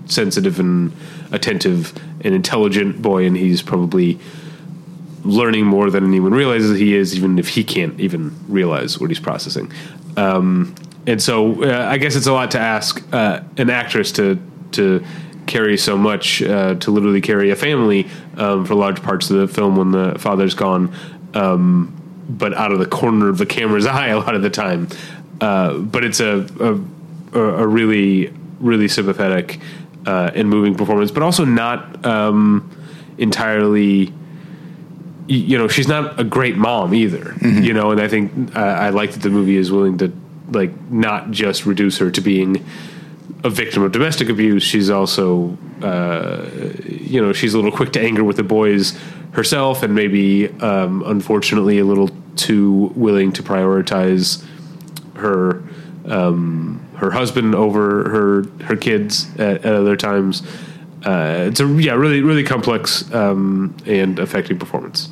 sensitive and attentive and intelligent boy, and he's probably learning more than anyone realizes he is, even if he can't even realize what he's processing. Um, and so, uh, I guess it's a lot to ask uh, an actress to to carry so much, uh, to literally carry a family um, for large parts of the film when the father's gone, um, but out of the corner of the camera's [laughs] eye a lot of the time. Uh, but it's a, a a really really sympathetic uh, and moving performance, but also not um, entirely you know she's not a great mom either you know and i think uh, i like that the movie is willing to like not just reduce her to being a victim of domestic abuse she's also uh, you know she's a little quick to anger with the boys herself and maybe um, unfortunately a little too willing to prioritize her um, her husband over her her kids at, at other times uh, it's a yeah really really complex um, and affecting performance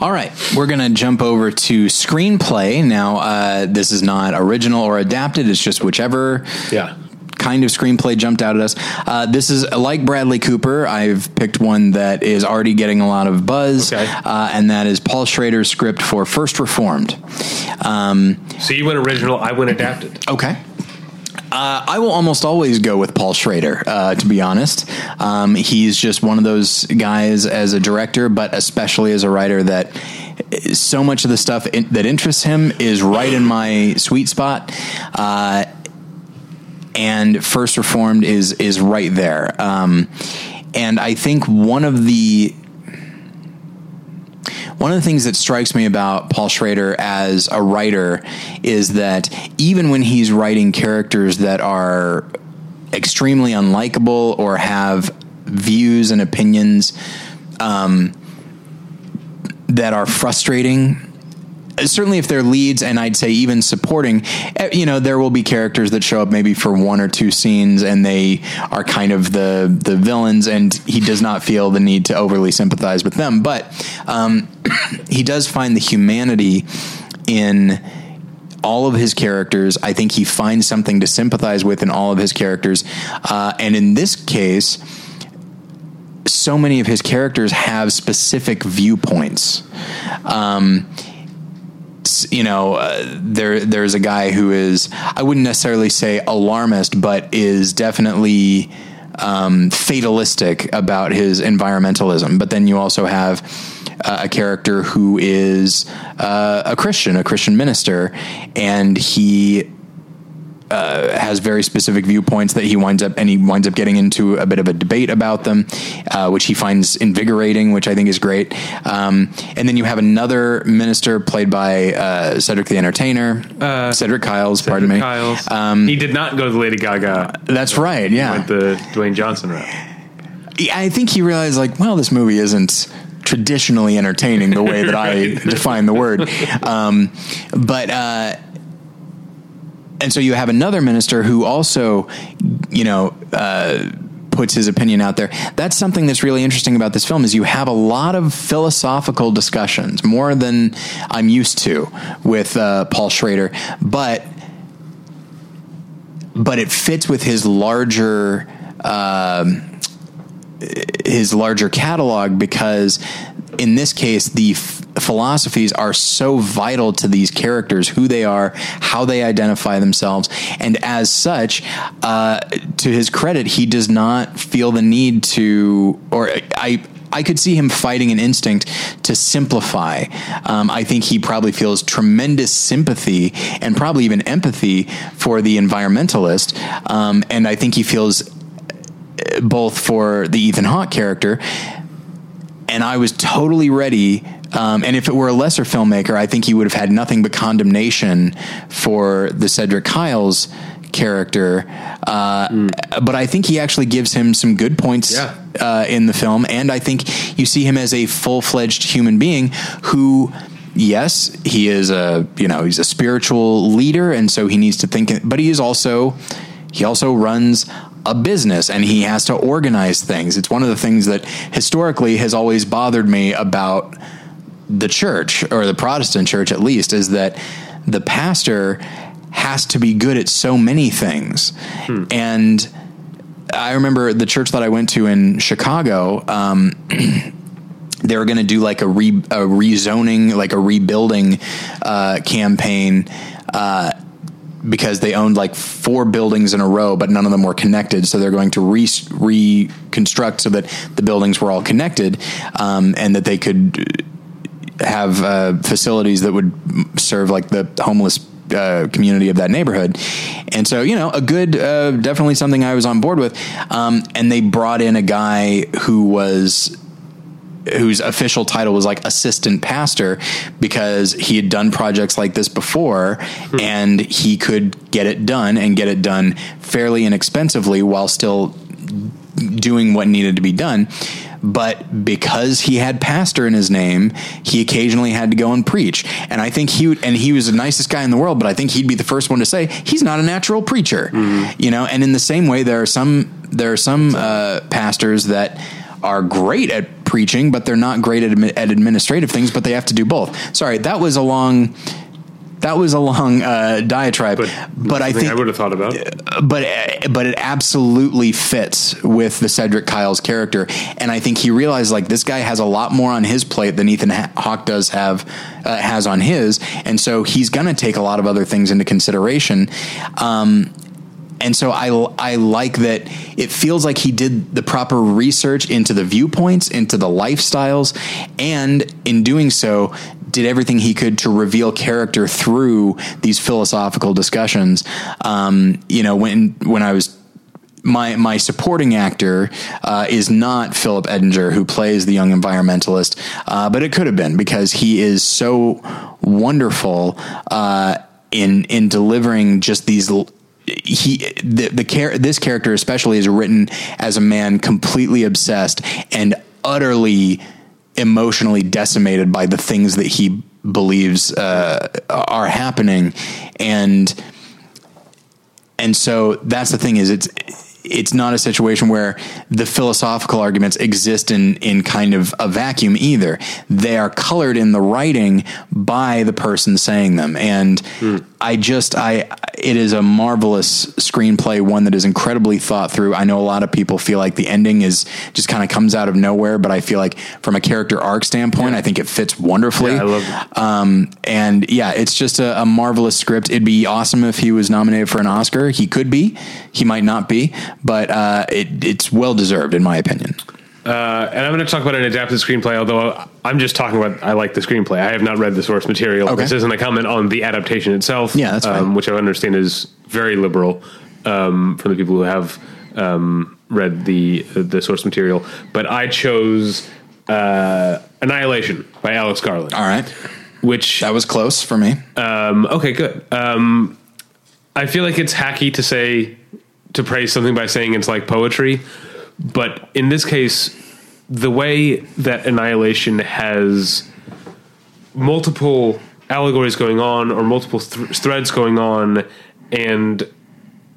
All right, we're going to jump over to screenplay. Now, uh, this is not original or adapted, it's just whichever yeah kind kind of screenplay jumped out at us. Uh, this is like Bradley Cooper. I've picked one that is already getting a lot of buzz, Okay. uh, and that is Paul Schrader's script for First Reformed. Um, So you went original, I went adapted. Okay. Uh, I will almost always go with Paul Schrader, uh, to be honest. Um, he's just one of those guys as a director, but especially as a writer, that so much of the stuff in, that interests him is right in my sweet spot. Uh, and First Reformed is is right there. Um, and I think one of the one of the things that strikes me about Paul Schrader as a writer is that even when he's writing characters that are extremely unlikable or have views and opinions um, that are frustrating, certainly if they're leads and I'd say even supporting, eh, you know, there will be characters that show up maybe for one or two scenes and they are kind of the the villains, and he does not feel the need to overly sympathize with them, but um, [clears throat] he does find the humanity in all of his characters. I think he finds something to sympathize with in all of his characters, uh, and in this case so many of his characters have specific viewpoints. Um, you know, uh, there there's a guy who is I wouldn't necessarily say alarmist, but is definitely um, fatalistic about his environmentalism. But then you also have uh, a character who is uh, a Christian, a Christian minister, and he uh, has very specific viewpoints that he winds up and he winds up getting into a bit of a debate about them, uh, which he finds invigorating, which I think is great. Um, and then you have another minister played by uh, Cedric the Entertainer, Cedric Kyles, pardon me. Kyles. Um, he did not go the Lady Gaga. That's right. Yeah, Went the Dwayne Johnson route. I think he realized like, well, this movie isn't traditionally entertaining the way that I [laughs] define the word. Um, but, uh, and so you have another minister who also, you know, uh, puts his opinion out there. That's something that's really interesting about this film is you have a lot of philosophical discussions, more than I'm used to with uh, Paul Schrader, but but it fits with his larger um, his larger catalog because in this case the f- philosophies are so vital to these characters who they are how they identify themselves and as such uh, to his credit he does not feel the need to or i I could see him fighting an instinct to simplify. Um, I think he probably feels tremendous sympathy and probably even empathy for the environmentalist. Um, and I think he feels both for the Ethan Hawke character, and I was totally ready. Um, and if it were a lesser filmmaker, I think he would have had nothing but condemnation for the Cedric Kyles character. Uh, But I think he actually gives him some good points Yeah. uh, in the film, and I think you see him as a full fledged human being who. Yes, he is a you know he's a spiritual leader, and so he needs to think. But he is also he also runs a business and he has to organize things. It's one of the things that historically has always bothered me about the church or the Protestant church, at least, is that the pastor has to be good at so many things. And I remember the church that I went to in Chicago. Um, [clears throat] they were going to do like a re a rezoning, like a rebuilding uh, campaign. Uh, because they owned like four buildings in a row, but none of them were connected. So they're going to re- reconstruct so that the buildings were all connected, um, and that they could have uh, facilities that would serve like the homeless uh, community of that neighborhood. And so, you know, a good, uh, definitely something I was on board with. Um, and they brought in a guy who was whose official title was like assistant pastor because he had done projects like this before and he could get it done and get it done fairly inexpensively while still doing what needed to be done. But because he had pastor in his name, he occasionally had to go and preach. And I think he would, and he was the nicest guy in the world, but I think he'd be the first one to say he's not a natural preacher, you know. And in the same way, there are some there are some uh, pastors that are great at preaching, but they're not great at, at administrative things. But they have to do both. Sorry, that was a long that was a long uh, diatribe, but, But, I think I would have thought about. but but it absolutely fits with the Cedric Kyle's character, and I think he realized like this guy has a lot more on his plate than Ethan Hawke does have uh, has on his, and so he's going to take a lot of other things into consideration. Um, and so I I like that it feels like he did the proper research into the viewpoints, into the lifestyles, and in doing so did everything he could to reveal character through these philosophical discussions. Um, you know, when when I was my my supporting actor uh, is not Philip Ettinger, who plays the young environmentalist, uh, but it could have been because he is so wonderful uh, in in delivering just these. He the the char- this character especially is written as a man completely obsessed and utterly emotionally decimated by the things that he believes uh, are happening. And and so that's the thing is it's it's not a situation where the philosophical arguments exist in in kind of a vacuum either. They are colored in the writing by the person saying them, and I just I it is a marvelous screenplay, one that is incredibly thought through. I know a lot of people feel like the ending is just kind of comes out of nowhere, but I feel like from a character arc standpoint, I think it fits wonderfully. Yeah, I love it. Um, and yeah, it's just a, a marvelous script. It'd be awesome if he was nominated for an Oscar. He could be, he might not be, but uh, it, it's well deserved in my opinion. Uh, and I'm going to talk about an adapted screenplay, although I'm just talking about I like the screenplay. I have not read the source material. Okay. This isn't a comment on the adaptation itself, Yeah, that's um, which I understand is very liberal um, from the people who have um, read the the source material. But I chose uh, Annihilation by Alex Garland, All right, which that was close for me. um, okay, good. Um, I feel like it's hacky to say to praise something by saying it's like poetry, but in this case, the way that Annihilation has multiple allegories going on or multiple th- threads going on, and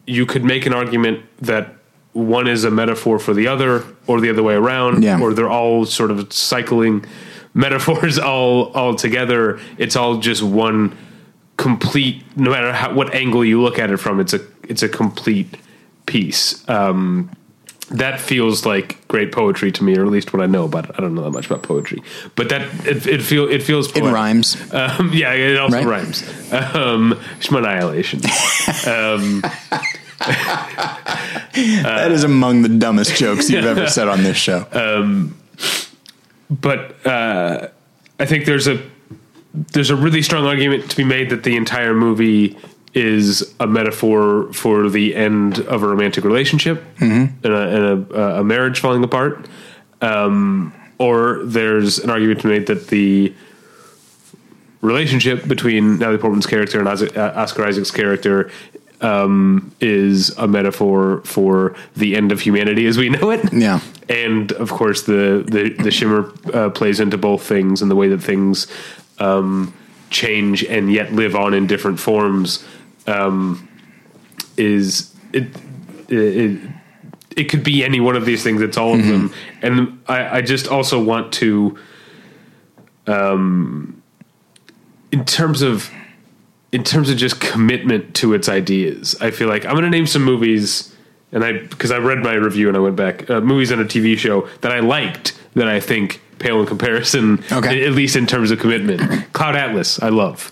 you could make an argument that one is a metaphor for the other, or the other way around, Yeah. or they're all sort of cycling metaphors [laughs] all all together. It's all just one complete. No matter how, what angle you look at it from, it's a it's a complete piece. Um, that feels like great poetry to me, or at least what I know about. it. I don't know that much about poetry, but that it, it feel it feels It rhymes. Um, [laughs] yeah, it also Right? rhymes. Um, annihilation. [laughs] that is among the dumbest jokes you've ever said on this show. [laughs] Um, but uh, I think there's a there's a really strong argument to be made that the entire movie is a metaphor for the end of a romantic relationship and, a, and a, a marriage falling apart. Um, or there's an argument to be made that the relationship between Natalie Portman's character and uh, Oscar Isaac's character um, is a metaphor for the end of humanity as we know it. Yeah. and of course the the, the shimmer uh, plays into both things and the way that things um, change and yet live on in different forms um, is it, it it could be any one of these things. It's all of them, and I, I just also want to, um, in terms of in terms of just commitment to its ideas. I feel like I'm going to name some movies, and I because I read my review and I went back uh, movies and a TV show that I liked that I think pale in comparison, Okay. at least in terms of commitment. [clears throat] Cloud Atlas, I love.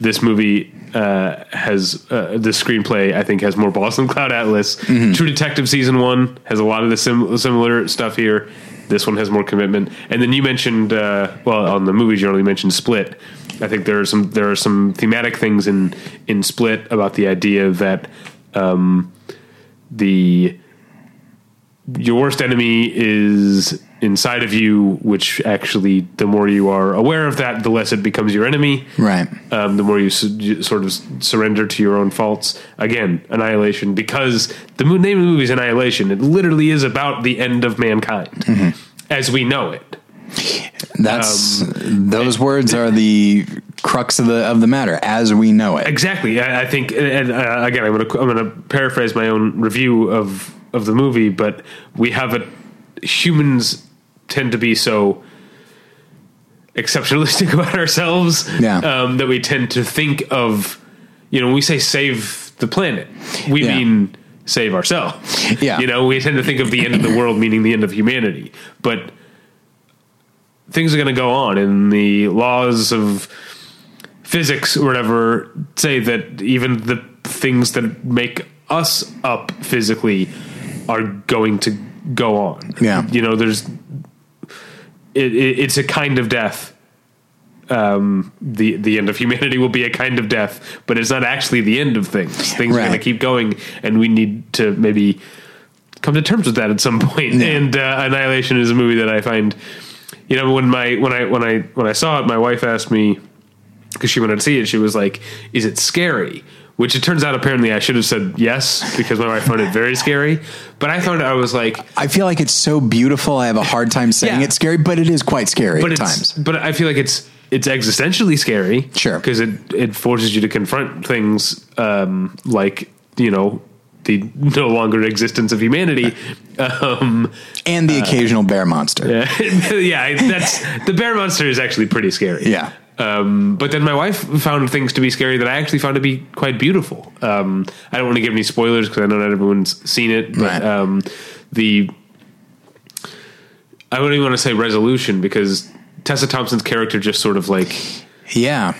This movie uh, has uh, the screenplay. I think has more balls than Cloud Atlas. True Detective season one has a lot of the sim- similar stuff here. This one has more commitment. And then you mentioned, uh, well, on the movie journal, you mentioned Split. I think there are some there are some thematic things in in Split about the idea that um, the your worst enemy is inside of you, which actually, the more you are aware of that, the less it becomes your enemy. Right. Um, the more you, su- you sort of surrender to your own faults. Again, annihilation, because the mo- name of the movie is Annihilation. It literally is about the end of mankind as we know it. That's those words are the crux of the of the matter as we know it. Exactly. I, I think, and uh, again, I'm going to I'm going to paraphrase my own review of of the movie, but we have a humans tend to be so exceptionalistic [laughs] about ourselves. Yeah. Um, that we tend to think of, you know, when we say save the planet, we Yeah. mean save ourselves. Yeah. You know, we tend to think of the end of the world meaning the end of humanity, but things are going to go on, and the laws of physics or whatever say that even the things that make us up physically are going to go on. Yeah. You know, there's it, it, it's a kind of death. Um, the the end of humanity will be a kind of death, but it's not actually the end of things. Things are going to keep going, and we need to maybe come to terms with that at some point. Yeah. And uh, Annihilation is a movie that I find, you know, when my when I when I when I saw it, my wife asked me because she wanted to see it. She was like, "Is it scary?" Which it turns out apparently I should have said yes because my wife found it very scary. But I thought I was like, I feel like it's so beautiful. I have a hard time saying Yeah. it's scary, but it is quite scary but at times. But I feel like it's it's existentially scary. Sure. because it it forces you to confront things um, like you know the no longer existence of humanity. [laughs] Um, And the occasional bear monster. yeah, [laughs] yeah, that's the bear monster is actually pretty scary. Yeah. Um, but then my wife found things to be scary that I actually found to be quite beautiful. Um, I don't want to give any spoilers because I know not everyone's seen it, but Right. um, the I wouldn't even want to say resolution because Tessa Thompson's character just sort of like Yeah.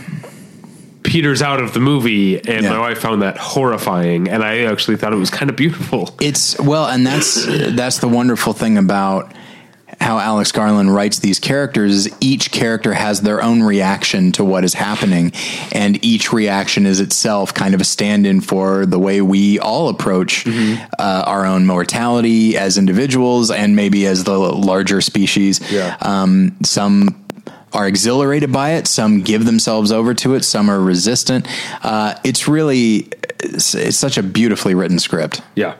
peters out of the movie, and Yeah. my wife found that horrifying, and I actually thought it was kind of beautiful. It's well, and that's that's the wonderful thing about how Alex Garland writes these characters. is Each character has their own reaction to what is happening, and each reaction is itself kind of a stand-in for the way we all approach Mm-hmm. uh, our own mortality as individuals, and maybe as the larger species. Yeah. Um, some are exhilarated by it. Some give themselves over to it. Some are resistant. Uh, it's really it's, it's such a beautifully written script. Yeah,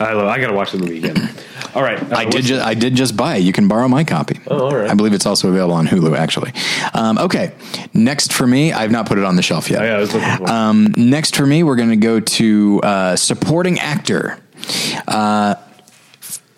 I love. I got to watch the movie again. All right, uh, I did. Ju- I did just buy it. You can borrow my copy. Oh, all right. I believe it's also available on Hulu. Actually, um, okay. Next for me, I've not put it on the shelf yet. Oh, yeah, I was looking for. Um, next for me, we're going to go to uh, supporting actor. Uh,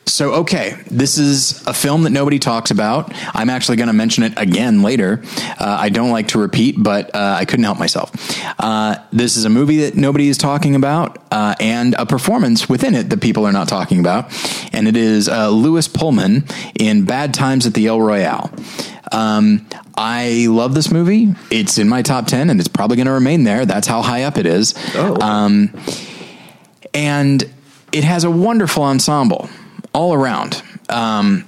so, okay, this is a film that nobody talks about. I'm actually going to mention it again later. Uh, I don't like to repeat, but uh, I couldn't help myself. Uh, this is a movie that nobody is talking about, uh, and a performance within it that people are not talking about. And it is uh, Lewis Pullman in Bad Times at the El Royale. Um, I love this movie. It's in my top 10, and it's probably going to remain there. That's how high up it is. oh, Um, and it has a wonderful ensemble all around. Um,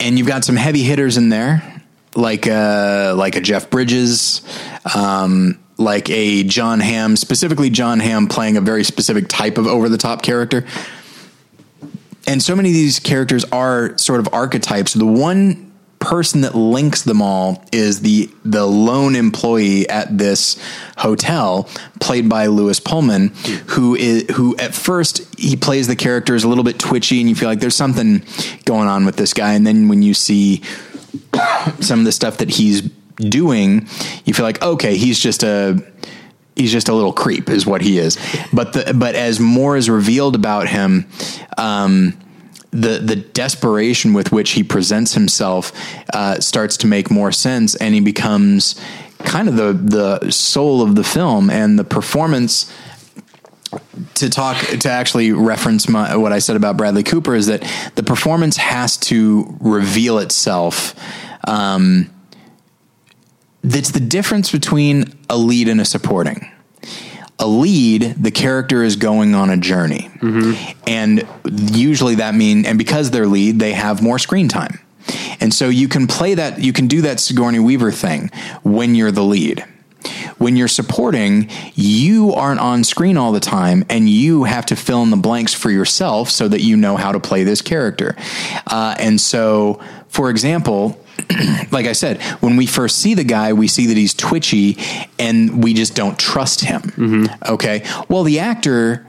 and you've got some heavy hitters in there, like uh, like a Jeff Bridges, um, like a Jon Hamm, specifically Jon Hamm playing a very specific type of over the top character. And so many of these characters are sort of archetypes. The one person that links them all is the the lone employee at this hotel, played by Lewis Pullman, who is who at first he plays the character is a little bit twitchy, and you feel like there's something going on with this guy, and then when you see some of the stuff that he's doing, you feel like okay, he's just a he's just a little creep, is what he is. But the but as more is revealed about him, um, the the desperation with which he presents himself uh, starts to make more sense, and he becomes kind of the the soul of the film and the performance to talk to actually reference my, what I said about Bradley Cooper is that the performance has to reveal itself. Um, that's the difference between a lead and a supporting. A lead, the character is going on a journey, and usually that mean, and because they're lead, they have more screen time, and so you can play that, you can do that Sigourney Weaver thing when you're the lead. When you're supporting, you aren't on screen all the time and you have to fill in the blanks for yourself so that you know how to play this character. Uh, and so, for example, [clears throat] like I said, when we first see the guy, we see that he's twitchy and we just don't trust him. Mm-hmm. Okay. Well, the actor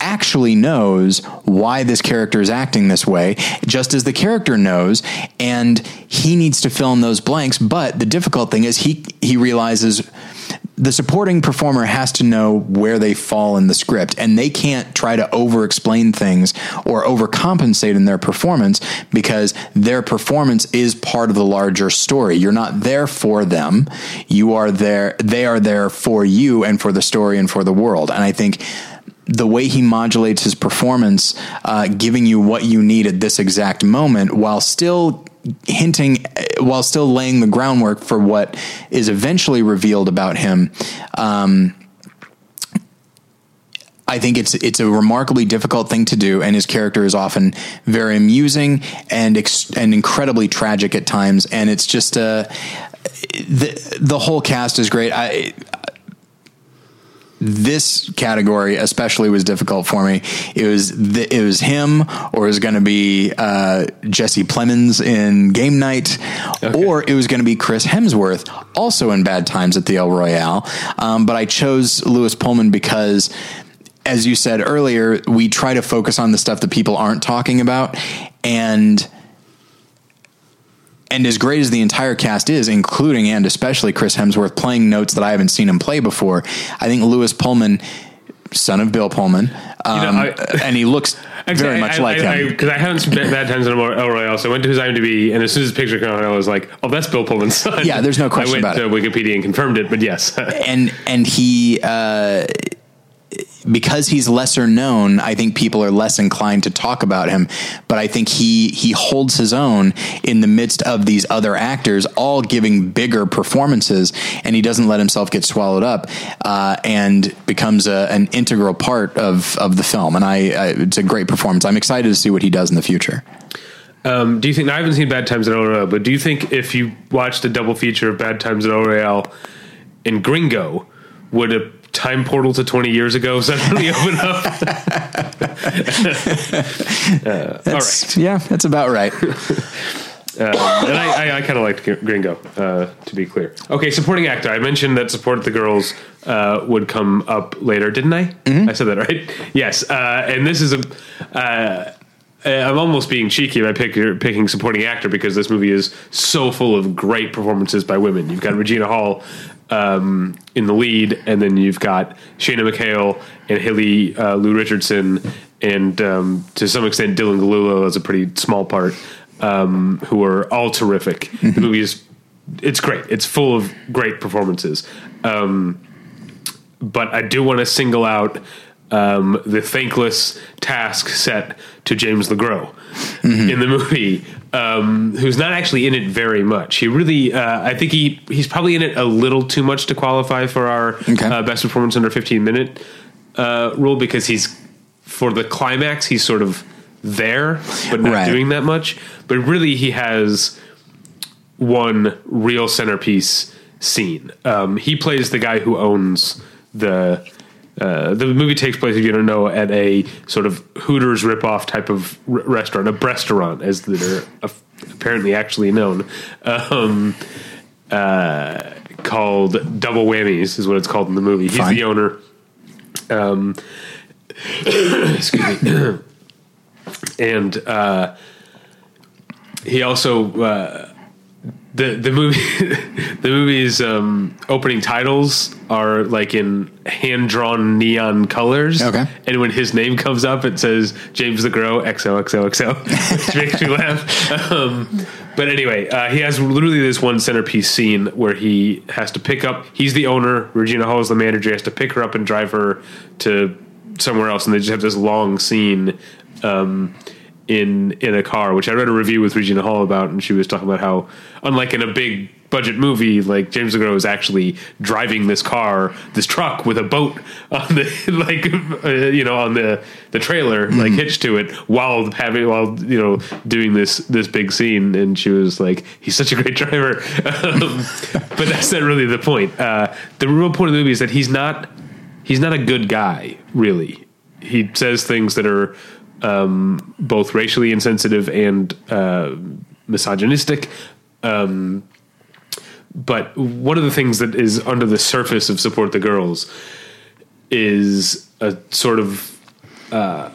actually knows why this character is acting this way, just as the character knows, and he needs to fill in those blanks. But the difficult thing is he he realizes the supporting performer has to know where they fall in the script and they can't try to over explain things or overcompensate in their performance because their performance is part of the larger story. You're not there for them. You are there, they are there for you and for the story and for the world. And I think the way he modulates his performance, uh, giving you what you need at this exact moment while still hinting while still laying the groundwork for what is eventually revealed about him. Um, I think it's it's a remarkably difficult thing to do, and his character is often very amusing and ex- and incredibly tragic at times. And it's just uh, the the whole cast is great. I this category especially was difficult for me. It was th- it was him, or it was going to be uh, Jesse Plemons in Game Night, okay. or it was going to be Chris Hemsworth, also in Bad Times at the El Royale. Um, but I chose Lewis Pullman because. As you said earlier, we try to focus on the stuff that people aren't talking about, and and as great as the entire cast is, including and especially Chris Hemsworth playing notes that I haven't seen him play before, I think Lewis Pullman, son of Bill Pullman, um, you know, I, [laughs] and he looks very much I, like I, him. Because I, haven't seen Bad Times in El Royale, so I went to his IMDb, and as soon as the picture came out, I was like, "Oh, that's Bill Pullman's son." Yeah, there's no [laughs] question about it. I went to Wikipedia and confirmed it, but yes, [laughs] and and he. Uh, because he's lesser known, I think people are less inclined to talk about him. But I think he he holds his own in the midst of these other actors, all giving bigger performances, and he doesn't let himself get swallowed up, uh, and becomes a, an integral part of of the film. And I, I, it's a great performance. I'm excited to see what he does in the future. Um, do you think? I haven't seen Bad Times at El Royale, but do you think if you watched a double feature of Bad Times at El Royale and Gringo, would a time portal to 20 years ago suddenly open up. [laughs] uh, all right. Yeah, that's about right. [laughs] Uh, and I, I, I kind of liked Gringo, uh, to be clear. Okay, supporting actor. I mentioned that Support the Girls uh, would come up later, didn't I? Mm-hmm. I said that right. [laughs] Yes, uh, and this is a. Uh, I'm almost being cheeky by pick, picking supporting actor because this movie is so full of great performances by women. You've got Regina Hall um, in the lead, and then you've got Shayna McHayle and Haley uh, Lu Richardson, and um, to some extent Dylan Gelula as a pretty small part, um, who are all terrific. Mm-hmm. The movie is it's great. It's full of great performances. Um, but I do want to single out um, the thankless task set to James LeGros mm-hmm. in the movie, um, who's not actually in it very much. He really, uh, I think he he's probably in it a little too much to qualify for our okay. uh, best performance under 15 minute uh, rule because he's for the climax he's sort of there but not right. doing that much. But really, he has one real centerpiece scene. Um, he plays the guy who owns the uh, the movie takes place, if you don't know, at a sort of Hooters ripoff type of r- restaurant, a restaurant, as they're apparently actually known, um, uh, called Double Whammies, is what it's called in the movie. He's Fine. the owner. Um, [coughs] excuse me. [coughs] and uh, he also uh, the the movie [laughs] the movie's um, opening titles are like in hand drawn neon colors. Okay, and when his name comes up, it says James LeGros XOXOXO, [laughs] which makes me laugh. Um, but anyway, uh, he has literally this one centerpiece scene where he has to pick up. He's the owner. Regina Hall is the manager. He has to pick her up and drive her to somewhere else, and they just have this long scene. Um, in in a car, which I read a review with Regina Hall about, and she was talking about how, unlike in a big budget movie, like James LeGros is actually driving this car, this truck with a boat on the [laughs] like, uh, you know, on the the trailer, mm-hmm. like hitched to it, while having while you know doing this this big scene, and she was like, he's such a great driver, [laughs] um, but that's not really the point. Uh, the real point of the movie is that he's not he's not a good guy, really. He says things that are um, both racially insensitive and uh, misogynistic. Um, but one of the things that is under the surface of support the girls is a sort of uh,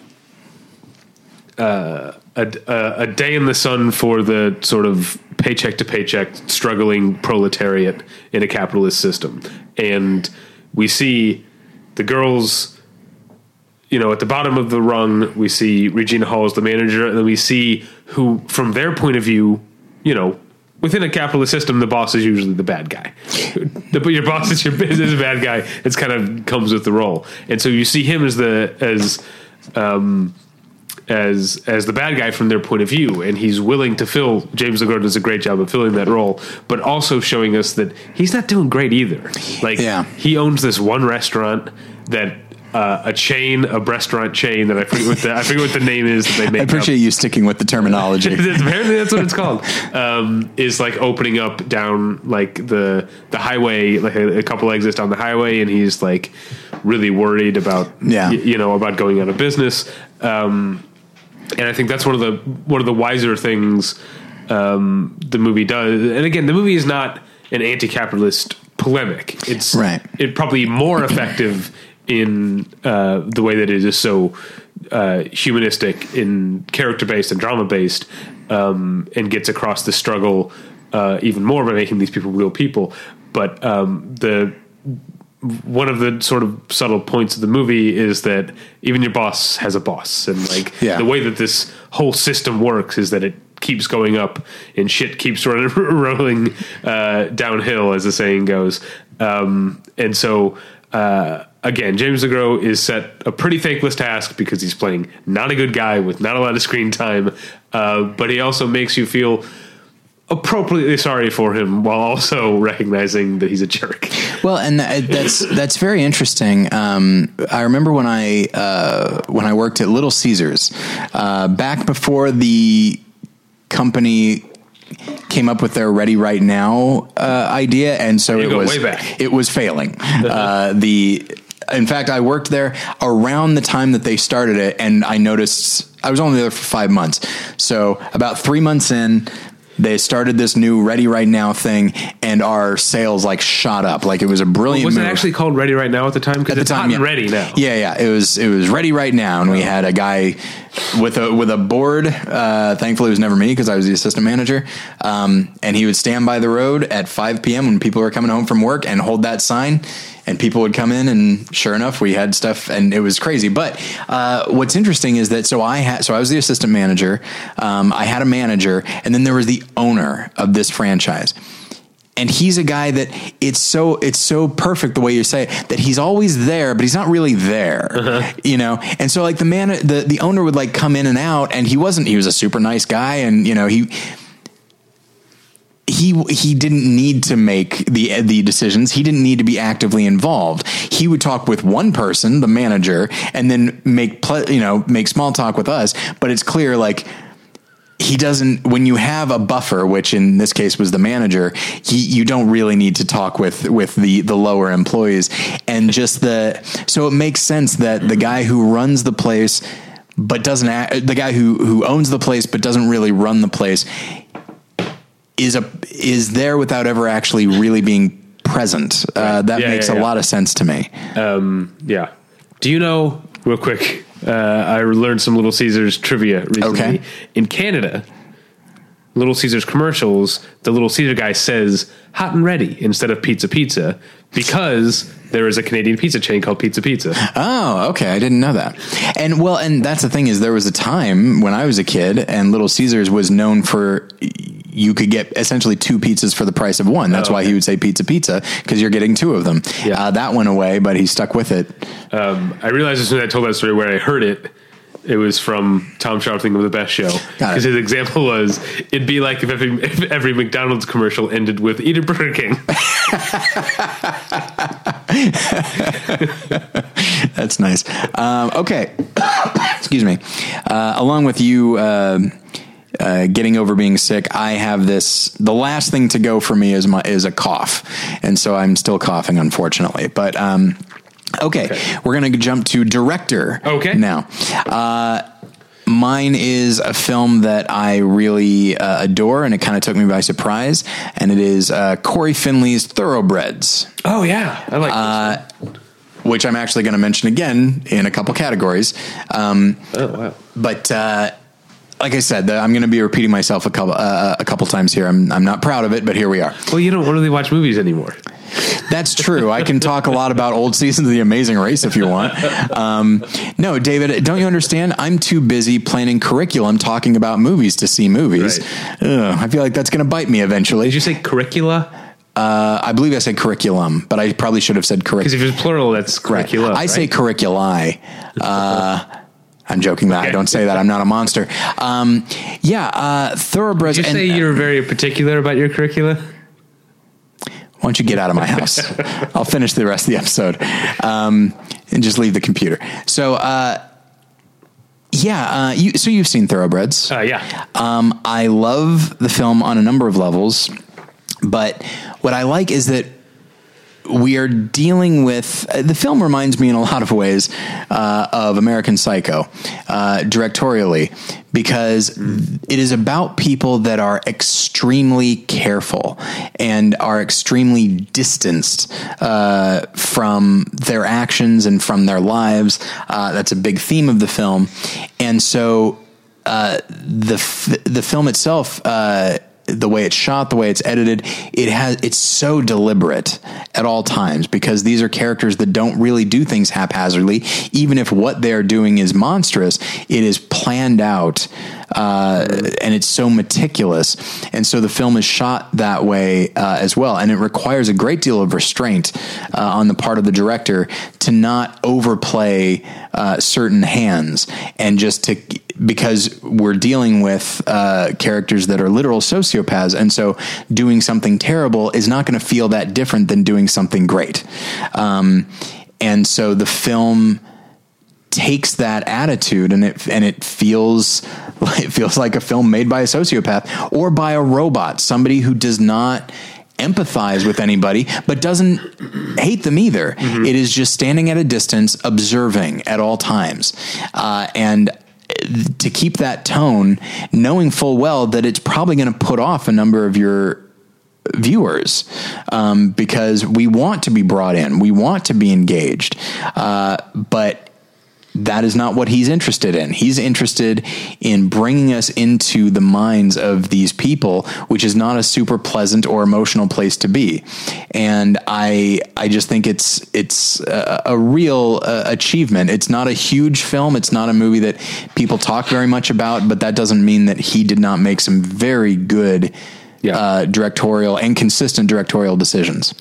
uh, a, a, day in the sun for the sort of paycheck to paycheck struggling proletariat in a capitalist system. and we see the girls. You know, at the bottom of the rung, we see Regina Hall as the manager, and then we see who, from their point of view, you know, within a capitalist system, the boss is usually the bad guy. The, your boss is your is a bad guy. It's kind of comes with the role, and so you see him as the as um, as as the bad guy from their point of view, and he's willing to fill. James LeGros does a great job of filling that role, but also showing us that he's not doing great either. Like Yeah. he owns this one restaurant that. Uh, a chain, a restaurant chain that I forget what the I forget what the name is that they [laughs] make. I up. appreciate you sticking with the terminology. [laughs] Apparently, that's what it's called. [laughs] Um, is like opening up down like the the highway, like a, a couple exits down the highway, and he's like really worried about Yeah. y- you know about going out of business. Um, and I think that's one of the one of the wiser things um, the movie does. And again, the movie is not an anti-capitalist polemic. It's Right. It probably more effective in uh, the way that it is so uh, humanistic, in character based and drama based, um, and gets across the struggle uh, even more by making these people real people. But um, the one of the sort of subtle points of the movie is that even your boss has a boss, and like Yeah. the way that this whole system works is that it keeps going up and shit keeps [laughs] running, rolling uh, downhill, as the saying goes. Um, and so, uh, again, James LeGros is set a pretty thankless task because he's playing not a good guy with not a lot of screen time, uh, but he also makes you feel appropriately sorry for him while also [laughs] recognizing that he's a jerk. Well, and that, that's that's very interesting. Um, I remember when I uh, when I worked at Little Caesars uh, back before the company came up with their ready right now uh, idea, and so You it was way back. it was failing. [laughs] uh, the in fact, I worked there around the time that they started it, and I noticed I was only there for five months. So about three months in. They started this new Ready Right Now thing, and our sales like shot up. Like it was a brilliant. Was it move. actually called Ready Right Now at the time? Because At the it's time, yeah. ready now. Yeah, yeah. It was it was ready right now, and we had a guy with a with a board. Uh, thankfully, it was never me because I was the assistant manager. Um, and he would stand by the road at 5 p.m. when people were coming home from work and hold that sign. And people would come in, and sure enough, we had stuff, and it was crazy. But uh, what's interesting is that so I had so I was the assistant manager. Um, I had a manager, and then there was the owner of this franchise and he's a guy that it's so it's so perfect the way you say it that he's always there but he's not really there you know and so like the man the the owner would like come in and out and he wasn't he was a super nice guy and you know he he he didn't need to make the the decisions. He didn't need to be actively involved. He would talk with one person, the manager, and then make ple- you know make small talk with us. But it's clear like he doesn't when you have a buffer which in this case was the manager he you don't really need to talk with with the the lower employees and just the so it makes sense that the guy who runs the place but doesn't act, the guy who who owns the place but doesn't really run the place is a is there without ever actually really being present uh, that Yeah, makes yeah, a yeah. lot of sense to me Yeah. Do you know, real quick, uh, I learned some Little Caesars trivia recently. Okay. In Canada, Little Caesars commercials, the Little Caesar guy says hot and ready instead of pizza pizza because there is a Canadian pizza chain called Pizza Pizza. Oh, okay. I didn't know that. And well, and that's the thing is there was a time when I was a kid and Little Caesars was known for you could get essentially two pizzas for the price of one. That's Oh, why he would say pizza pizza because you're getting two of them. Yeah. Uh, that went away, but he stuck with it. Um, I realized as soon as I told that story where I heard it, it was from Tom Scharpling of the best show. Because his example was it'd be like if every, if every McDonald's commercial ended with eat a Burger King. [laughs] That's nice. Um, okay. [coughs] Excuse me. Uh, along with you, uh, uh, getting over being sick, I have this. The last thing to go for me is my is a cough, and so I'm still coughing, unfortunately. But um, okay, we're gonna jump to director. Okay. now. Uh, Mine is a film that I really uh, adore, and it kind of took me by surprise. And it is uh, Cory Finley's Thoroughbreds Oh yeah, I like. this which I'm actually going to mention again in a couple categories. Um. Oh wow. but uh, like I said, the, I'm going to be repeating myself a couple uh, a couple times here. I'm I'm not proud of it, but here we are. Well, you don't really watch movies anymore. That's true. I can talk a lot about old seasons of The Amazing Race if you want. Um, no, David, don't you understand? I'm too busy planning curriculum talking about movies to see movies. Ugh, I feel like that's going to bite me eventually. Did you say curricula? Uh, I believe I said curriculum, but I probably should have said curriculum. Because if it's plural, that's curricula. I say right? curriculi. Uh, I'm joking that I don't say that. I'm not a monster. Um, yeah, uh, thoroughbreds. Did you and- say you're very particular about your curricula? Why don't you get out of my house? [laughs] I'll finish the rest of the episode um, and just leave the computer. So, uh, yeah, uh, you, so you've seen Thoroughbreds. Uh, yeah. Um, I love the film on a number of levels, but what I like is that we are dealing with uh, the film reminds me in a lot of ways uh, of American Psycho uh, directorially because it is about people that are extremely careful and are extremely distanced uh, from their actions and from their lives. Uh, that's a big theme of the film, and so uh, the f- the film itself. The way it's shot, the way it's edited, it has it's so deliberate at all times because these are characters that don't really do things haphazardly. Even if what they're doing is monstrous, it is planned out uh, and it's so meticulous. And so the film is shot that way uh, as well, and it requires a great deal of restraint uh, on the part of the director to not overplay uh, certain hands and just to because we're dealing with uh, characters that are literal sociopaths, and so doing something terrible is not going to feel that different than doing something great. Um, and so the film takes that attitude and it and it feels [laughs] it feels like a film made by a sociopath or by a robot, somebody who does not empathize with anybody but doesn't hate them either. It is just standing at a distance, observing at all times, uh, and to keep that tone, knowing full well that it's probably going to put off a number of your viewers um, because we want to be brought in, we want to be engaged, uh, but that is not what he's interested in. He's interested in bringing us into the minds of these people, which is not a super pleasant or emotional place to be. And I, I just think it's it's a, a real uh, achievement. It's not a huge film. It's not a movie that people talk very much about, but that doesn't mean that he did not make some very good. Yeah. Uh, directorial and consistent directorial decisions.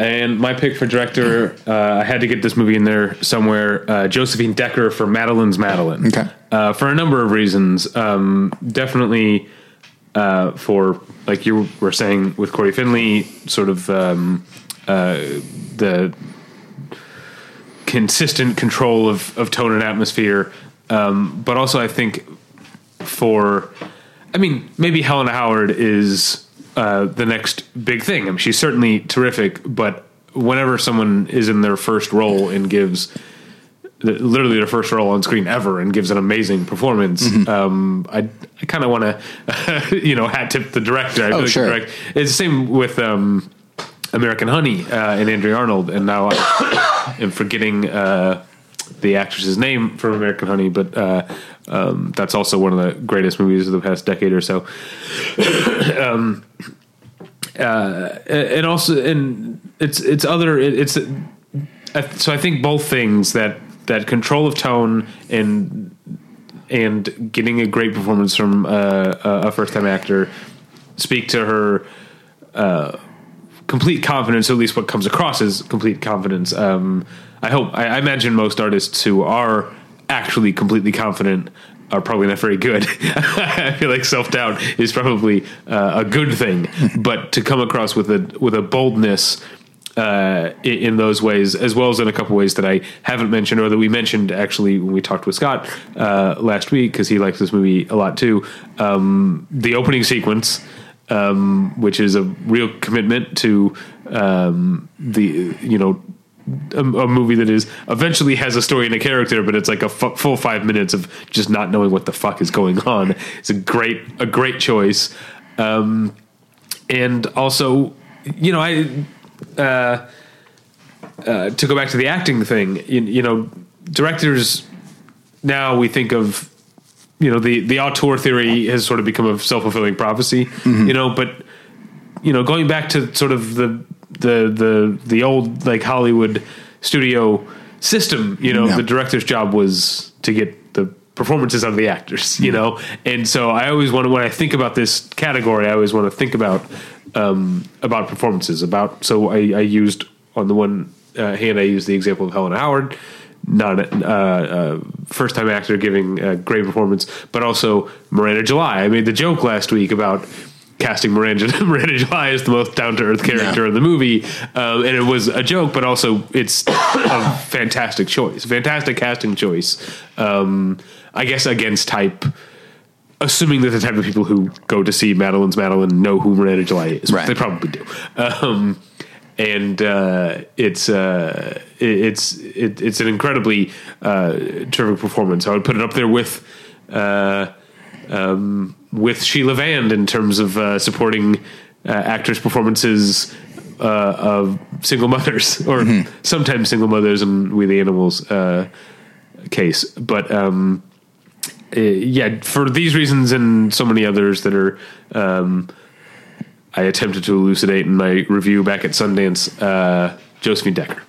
And my pick for director, uh, I had to get this movie in there somewhere. Uh, Josephine Decker for Madeline's Madeline. Okay. Uh, for a number of reasons. Um, definitely uh, for, like you were saying with Cory Finley, sort of um, uh, the consistent control of, of tone and atmosphere. Um, but also, I think for, I mean, maybe Helena Howard is uh, the next big thing. I mean, she's certainly terrific, but whenever someone is in their first role and gives literally their first role on screen ever and gives an amazing performance, um, I, I kind of want to, [laughs] you know, hat tip the director. I Oh, the sure. direct- it's the same with um, American Honey uh, and Andrea Arnold, and now I [coughs] am forgetting uh, the actress's name from American Honey, but uh, um, that's also one of the greatest movies of the past decade or so. [coughs] um, uh, and also, and it's it's other it's so I think both things that that control of tone and and getting a great performance from uh, a a first time actor speak to her uh, complete confidence. At least what comes across is complete confidence. Um, I hope. I, I imagine most artists who are actually completely confident are probably not very good. [laughs] I feel like self doubt is probably uh, a good thing, but to come across with a with a boldness uh, in, those ways, as well as in a couple ways that I haven't mentioned or that we mentioned actually when we talked with Scott uh, last week because he likes this movie a lot too. Um, the opening sequence, um, which is a real commitment to um, the you know a, a movie that is eventually has a story and a character, but it's like a f- full five minutes of just not knowing what the fuck is going on. It's a great a great choice, um, and also you know I uh, uh, to go back to the acting thing. You, you know, directors now we think of you know the the auteur theory has sort of become a self fulfilling prophecy. You know, but you know going back to sort of the the the the old like Hollywood studio system. You know, Yeah. the director's job was to get the performances out of the actors. [laughs] You know, and so I always want to when I think about this category, I always want to think about um, about performances. About so I, I used on the one uh, hand I used the example of Helen Howard. Not a uh, uh, first time actor giving a great performance, but also Miranda July. I made the joke last week about casting Miranda, [laughs] Miranda July as the most down to earth character Yeah. in the movie, um, and it was a joke, but also it's [coughs] a fantastic choice, fantastic casting choice. Um, I guess against type, assuming that the type of people who go to see Madeline's Madeline know who Miranda July is, Right. they probably do. Um, and uh, it's uh, it, it's it, it's an incredibly uh, terrific performance. I would put it up there with. Uh, um, with Sheila Vand in terms of uh, supporting uh, actors' performances uh, of single mothers, [laughs] or sometimes single mothers in We the Animals uh, case. But um, uh, yeah, for these reasons and so many others that are. Um, I attempted to elucidate in my review back at Sundance, uh, Josephine Decker.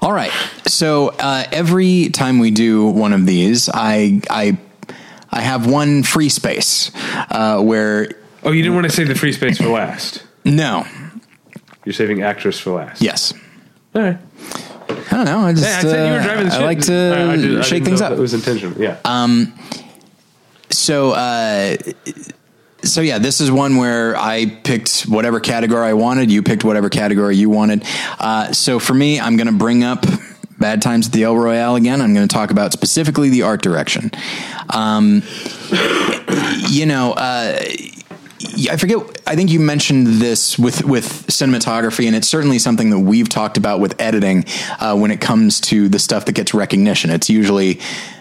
All right. So uh, every time we do one of these, I I I have one free space uh, where Oh, you didn't want to save the free space for last. no, You're saving actress for last. yes. All right. I don't know. I just Yeah, I said you were uh, driving the I like to I- I did- shake things up. It was intentional. Yeah. Um. So, uh, so yeah, this is one where I picked whatever category I wanted. You picked whatever category you wanted. Uh, so for me, I'm going to bring up Bad Times at the El Royale again. I'm going to talk about specifically the art direction. Um, you know, uh, I forget. I think you mentioned this with with cinematography, and it's certainly something that we've talked about with editing uh, when it comes to the stuff that gets recognition. It's usually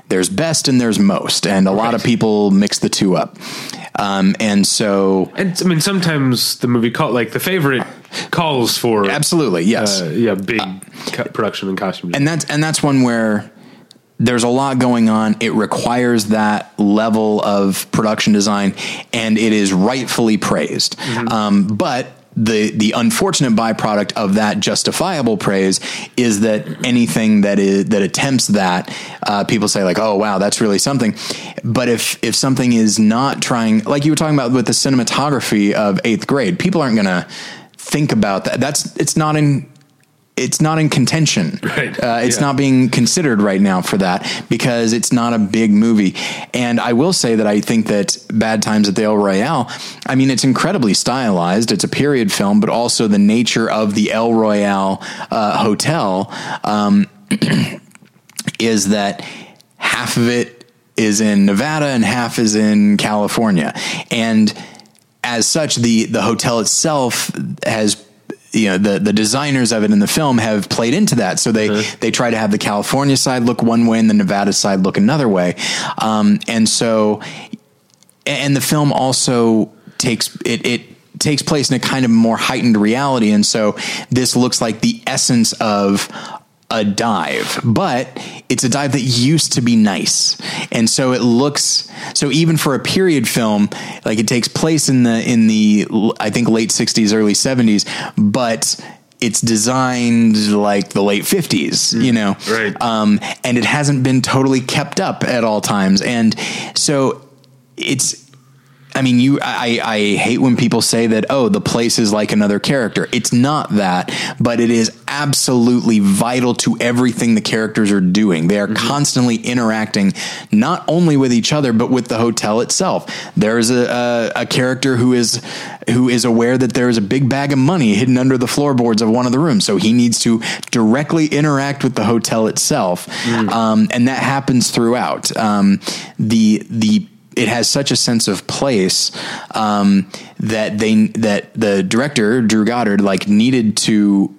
there's best and there's most, and a lot of people mix the two up. Um, and so, And I mean, sometimes the movie call like the favorite calls for absolutely, yes. uh, yeah, big co- production and costume. and that's and that's one where there's a lot going on. It requires that level of production design, and it is rightfully praised. Um, but the the unfortunate byproduct of that justifiable praise is that anything that is that attempts that, uh, people say like, "Oh wow, that's really something." But if if something is not trying, like you were talking about with the cinematography of Eighth Grade, people aren't to think about that. That's it's not in it's not in contention. [laughs] Right. Uh, it's Yeah. not being considered right now for that because it's not a big movie. And I will say that I think that Bad Times at the El Royale, I mean, it's incredibly stylized. It's a period film, but also the nature of the El Royale uh, hotel um, [clears throat] is that half of it is in Nevada and half is in California. And as such, the the hotel itself has you know the the designers of it in the film have played into that. So they they try to have the California side look one way and the Nevada side look another way. Um, and so and the film also takes it it takes place in a kind of more heightened reality and so this looks like the essence of a dive but it's a dive that used to be nice. And so it looks so even for a period film like it takes place in the in the i think late 60s early 70s but it's designed like the late 50s you know? Right. um, and it hasn't been totally kept up at all times. And so it's I mean, you. I, I hate when people say that. Oh, the place is like another character. It's not that, but it is absolutely vital to everything the characters are doing. They are constantly interacting, not only with each other, but with the hotel itself. There is a, a, a character who is who is aware that there is a big bag of money hidden under the floorboards of one of the rooms, so he needs to directly interact with the hotel itself, um, and that happens throughout. Um, the the it has such a sense of place um, that they that the director Drew Goddard like needed to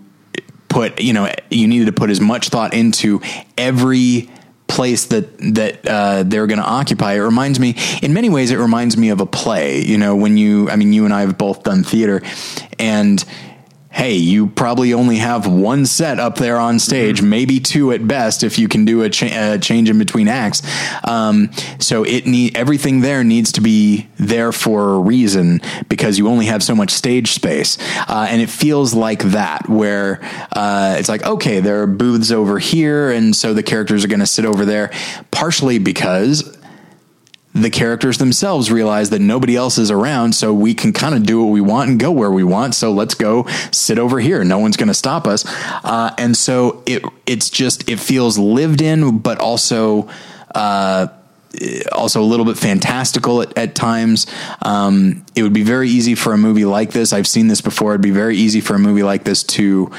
put you know you needed to put as much thought into every place that that uh, they're going to occupy. It reminds me, in many ways, it reminds me of a play. You know, when you, I mean, you and I have both done theater, and hey, you probably only have one set up there on stage, Mm-hmm. maybe two at best if you can do a, cha- a change in between acts. Um, so it need everything there needs to be there for a reason because you only have so much stage space, uh, and it feels like that where uh, it's like okay, there are booths over here, and so the characters are going to sit over there, partially because the characters themselves realize that nobody else is around, so we can kind of do what we want and go where we want. So let's go sit over here. No one's going to stop us. Uh, and so it it's just it feels lived in, but also. Uh, also a little bit fantastical at, at times. Um, it would be very easy for a movie like this. I've seen this before. It'd be very easy for a movie like this to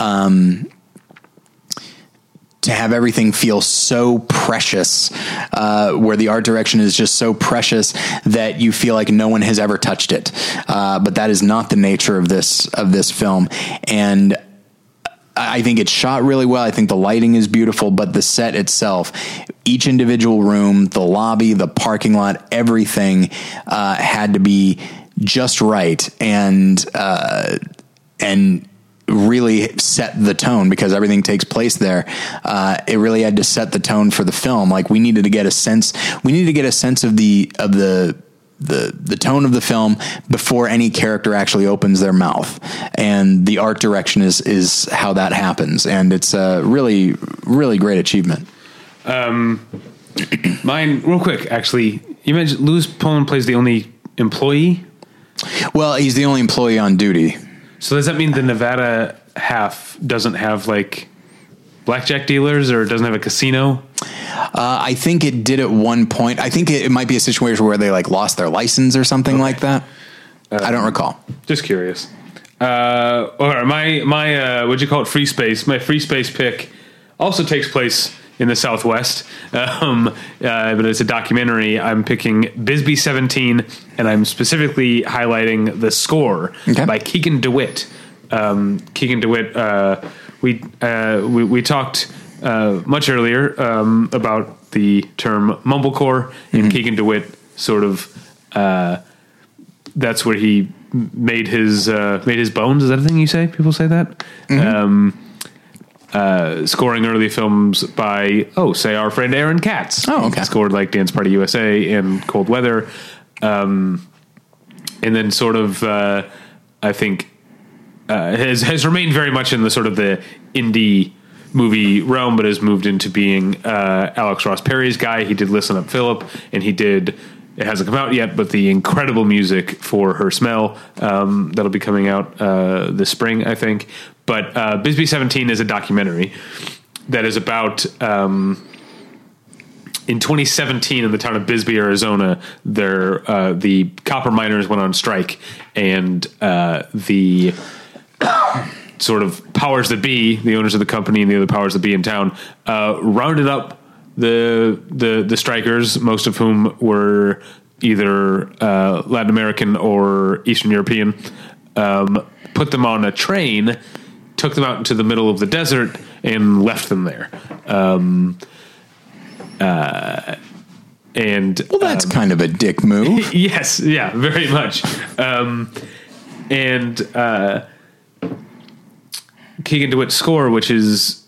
um, to have everything feel so precious, uh, where the art direction is just so precious that you feel like no one has ever touched it. Uh, but that is not the nature of this of this film, and. I think it's shot really well. I think the lighting is beautiful, but the set itself, each individual room, the lobby, the parking lot, everything uh, had to be just right and uh, and really set the tone because everything takes place there. Uh, it really had to set the tone for the film. Like we needed to get a sense. We needed to get a sense of the of the the the tone of the film before any character actually opens their mouth, and the art direction is is how that happens, and it's a really really great achievement. Mine, real quick, actually, you mentioned Lewis Pullman plays the only employee. Well, he's the only employee on duty. So does that mean the Nevada half doesn't have like blackjack dealers or doesn't have a casino? Uh, I think it did at one point. I think it, it might be a situation where they like lost their license or something like that. I don't recall. Just curious. Uh, all right, my my uh, what'd you call it? Free space. My free space pick also takes place in the Southwest, [laughs] um, uh, but it's a documentary. I'm picking Bisbee 17, and I'm specifically highlighting the score Okay. by Keegan DeWitt. Um, Keegan DeWitt. Uh, we, uh, we we talked uh, much earlier um, about the term mumblecore, and Keegan DeWitt sort of. Uh, that's where he made his uh, made his bones. Is that a thing you say? People say that. Um, uh, scoring early films by oh, say our friend Aaron Katz. Oh, okay. He scored like Dance Party USA and Cold Weather, um, and then sort of uh, I think uh, has has remained very much in the sort of the indie movie realm, but has moved into being uh, Alex Ross Perry's guy. He did Listen Up, Philip, and he did. It hasn't come out yet, but the incredible music for Her Smell um, that'll be coming out uh, this spring, I think. But uh, Bisbee Seventeen is a documentary that is about. Um, in 2017, in the town of Bisbee, Arizona, there uh, the copper miners went on strike, and uh, the sort of powers that be, the owners of the company and the other powers that be in town, uh, rounded up the the the strikers, most of whom were either uh, Latin American or Eastern European, um, put them on a train, took them out into the middle of the desert, and left them there. Um, uh, and Well, that's kind of a dick move. [laughs] yes, yeah, very much. Um, and uh, Keegan DeWitt's score, which is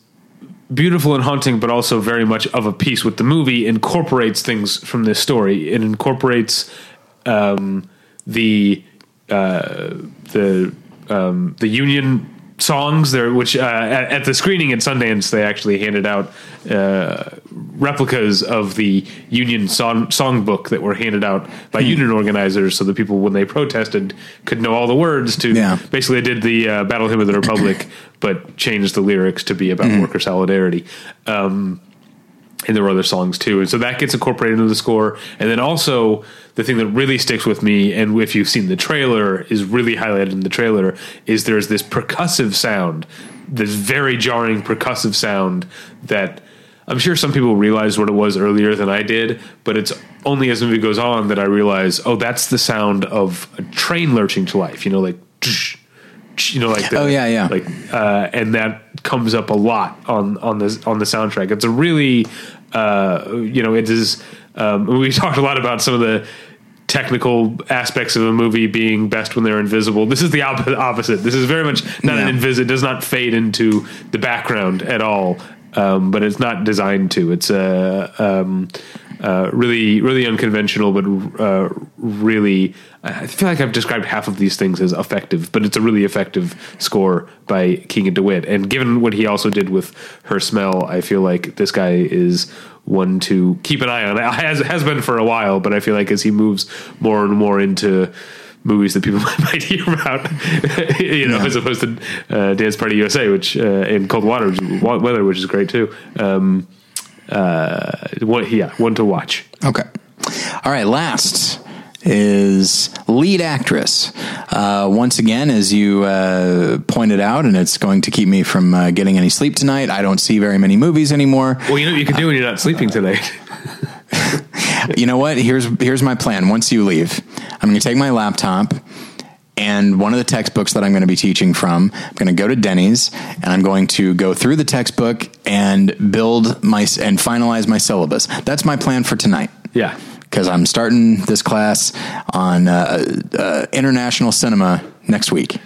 beautiful and haunting, but also very much of a piece with the movie, incorporates things from this story. It incorporates um, the uh, the um, the Union songs there, which uh, at, at the screening at Sundance they actually handed out uh, replicas of the Union song songbook that were handed out by Union organizers, so that people when they protested could know all the words to. Yeah. Basically, they did the uh, Battle Hymn of the Republic, [clears throat] but changed the lyrics to be about worker solidarity. Um, and there were other songs too. And so that gets incorporated into the score. And then also the thing that really sticks with me, and if you've seen the trailer, is really highlighted in the trailer, is there's this percussive sound, this very jarring percussive sound that I'm sure some people realized what it was earlier than I did, but it's only as the movie goes on that I realize, oh, that's the sound of a train lurching to life. You know, like you know, like the, Oh, yeah, yeah. like uh, and that comes up a lot on on the on the soundtrack. It's a really uh, you know it is. Um, [laughs] we talked a lot about some of the technical aspects of a movie being best when they're invisible. This is the op- opposite. This is very much not Yeah. an invis. It does not fade into the background at all. Um, but it's not designed to. It's uh, um, uh, really, really unconventional, but uh, really. I feel like I've described half of these things as effective, but it's a really effective score by Keegan DeWitt. And given what he also did with Her Smell, I feel like this guy is one to keep an eye on. Has has been for a while, but I feel like as he moves more and more into movies that people [laughs] might hear about, [laughs] you know, Yeah. as opposed to uh, Dance Party USA, which uh, in Cold Water, which is- Weather, which is great too. Um, uh, what, yeah, one to watch. Okay. All right. Last is lead actress. Uh, once again, as you uh, pointed out, and it's going to keep me from uh, getting any sleep tonight. I don't see very many movies anymore. Well, you know what you can do when you're not sleeping tonight. [laughs] you know what? Here's here's my plan. Once you leave, I'm going to take my laptop and one of the textbooks that I'm going to be teaching from. I'm going to go to Denny's and I'm going to go through the textbook and build my and finalize my syllabus. That's my plan for tonight. yeah. because I'm starting this class on uh, uh, international cinema next week.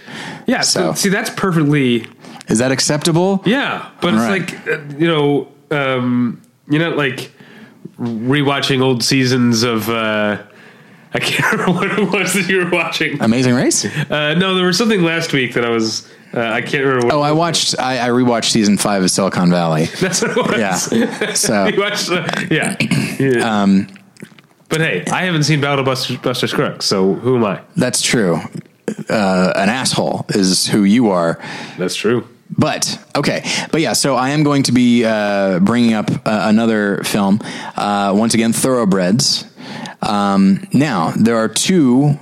Yeah. So- see, that's perfectly Is that acceptable? Yeah, but All it's right. like uh, you know, um, you're not like rewatching old seasons of. Uh, I can't [laughs] remember what it was that you were watching. Amazing Race. Uh, no, there was something last week that I was. Uh, I can't remember. What Oh, I watched. I, I rewatched season five of Silicon Valley. [laughs] That's what it was. Yeah. So [laughs] You watched, uh, yeah. [clears throat] yeah. Um, but hey, I haven't seen Battle Buster, Buster Scruggs, so who am I? that's true. Uh, an asshole is who you are. That's true. But okay, but yeah. So I am going to be uh, bringing up uh, another film. Uh, once again, Thoroughbreds. Um, now there are two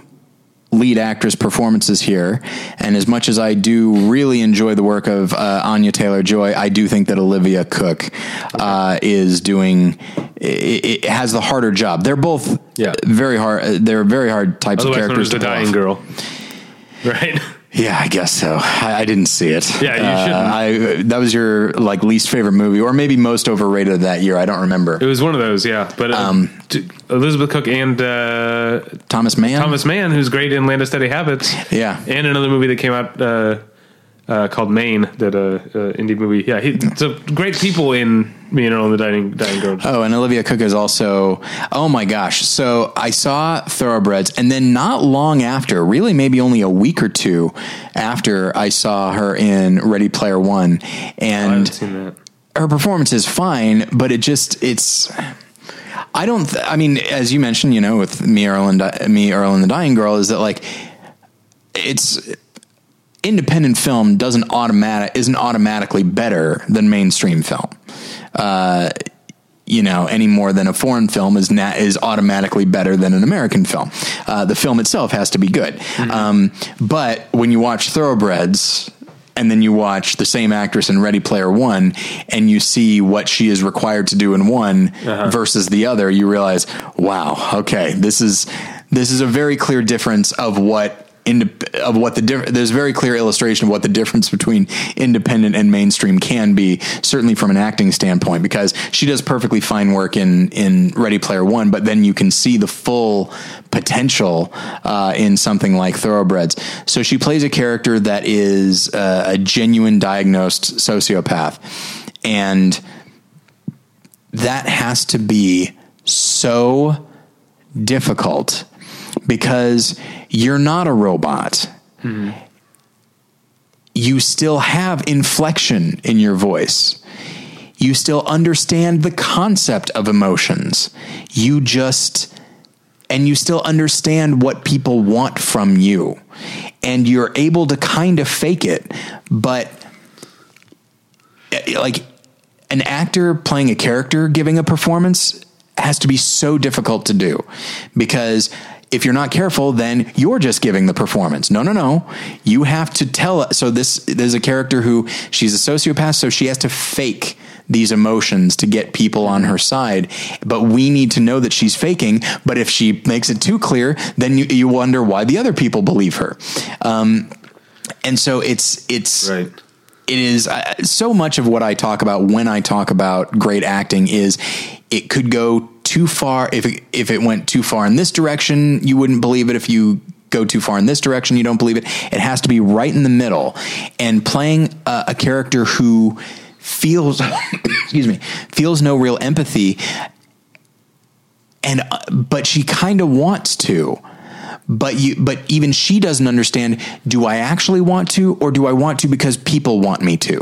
lead actress performances here, and as much as I do really enjoy the work of uh, Anya Taylor Joy, I do think that Olivia Cooke uh, is doing. It, it has the harder job. They're both Yeah. very hard. They're very hard types Otherwise of characters the to pull dying off. girl. Right? Yeah, I guess so. I, I didn't see it. Yeah, you Uh, shouldn't. I that was your like least favorite movie, or maybe most overrated of that year. I don't remember. It was one of those, yeah. But uh, Um, Elizabeth Cook and uh, Thomas Mann. Thomas Mann, who's great in Land of Steady Habits. Yeah. And another movie that came out uh, uh, called Maine, that uh, uh, indie movie. Yeah, he, so great people in Me and Earl and the Dying, Dying Girl. Oh, and Olivia Cooke is also. Oh my gosh! So I saw Thoroughbreds, and then not long after, really maybe only a week or two after, I saw her in Ready Player One, I haven't and seen that. her performance is fine, but it just it's. I don't. Th- I mean, as you mentioned, you know, with me, Earl and Di- me, Earl and the Dying Girl, is that like it's independent film doesn't automatic isn't automatically better than mainstream film. Uh, you know, any more than a foreign film is na- is automatically better than an American film. Uh, the film itself has to be good. Um, but when you watch Thoroughbreds, and then you watch the same actress in Ready Player One, and you see what she is required to do in one versus the other, you realize, wow, okay, this is this is a very clear difference of what. Of what the there's very clear illustration of what the difference between independent and mainstream can be certainly from an acting standpoint because she does perfectly fine work in in Ready Player One but then you can see the full potential uh, in something like Thoroughbreds. So she plays a character that is uh, a genuine diagnosed sociopath and that has to be so difficult because you're not a robot. You still have inflection in your voice. You still understand the concept of emotions. You just, and you still understand what people want from you. And you're able to kind of fake it, but eh, like an actor playing a character giving a performance has to be so difficult to do because if you're not careful then you're just giving the performance. No no no. You have to tell so this there's a character who she's a sociopath so she has to fake these emotions to get people on her side. But we need to know that she's faking but if she makes it too clear then you, you wonder why the other people believe her. Um, and so it's it's Right. it is uh, so much of what I talk about when I talk about great acting is it could go too far, if it, if it went too far in this direction, you wouldn't believe it. If you go too far in this direction, you don't believe it. It has to be right in the middle. And playing a, a character who feels, [coughs] excuse me, feels no real empathy, and uh, but she kind of wants to but you but even she doesn't understand do i actually want to or do i want to because people want me to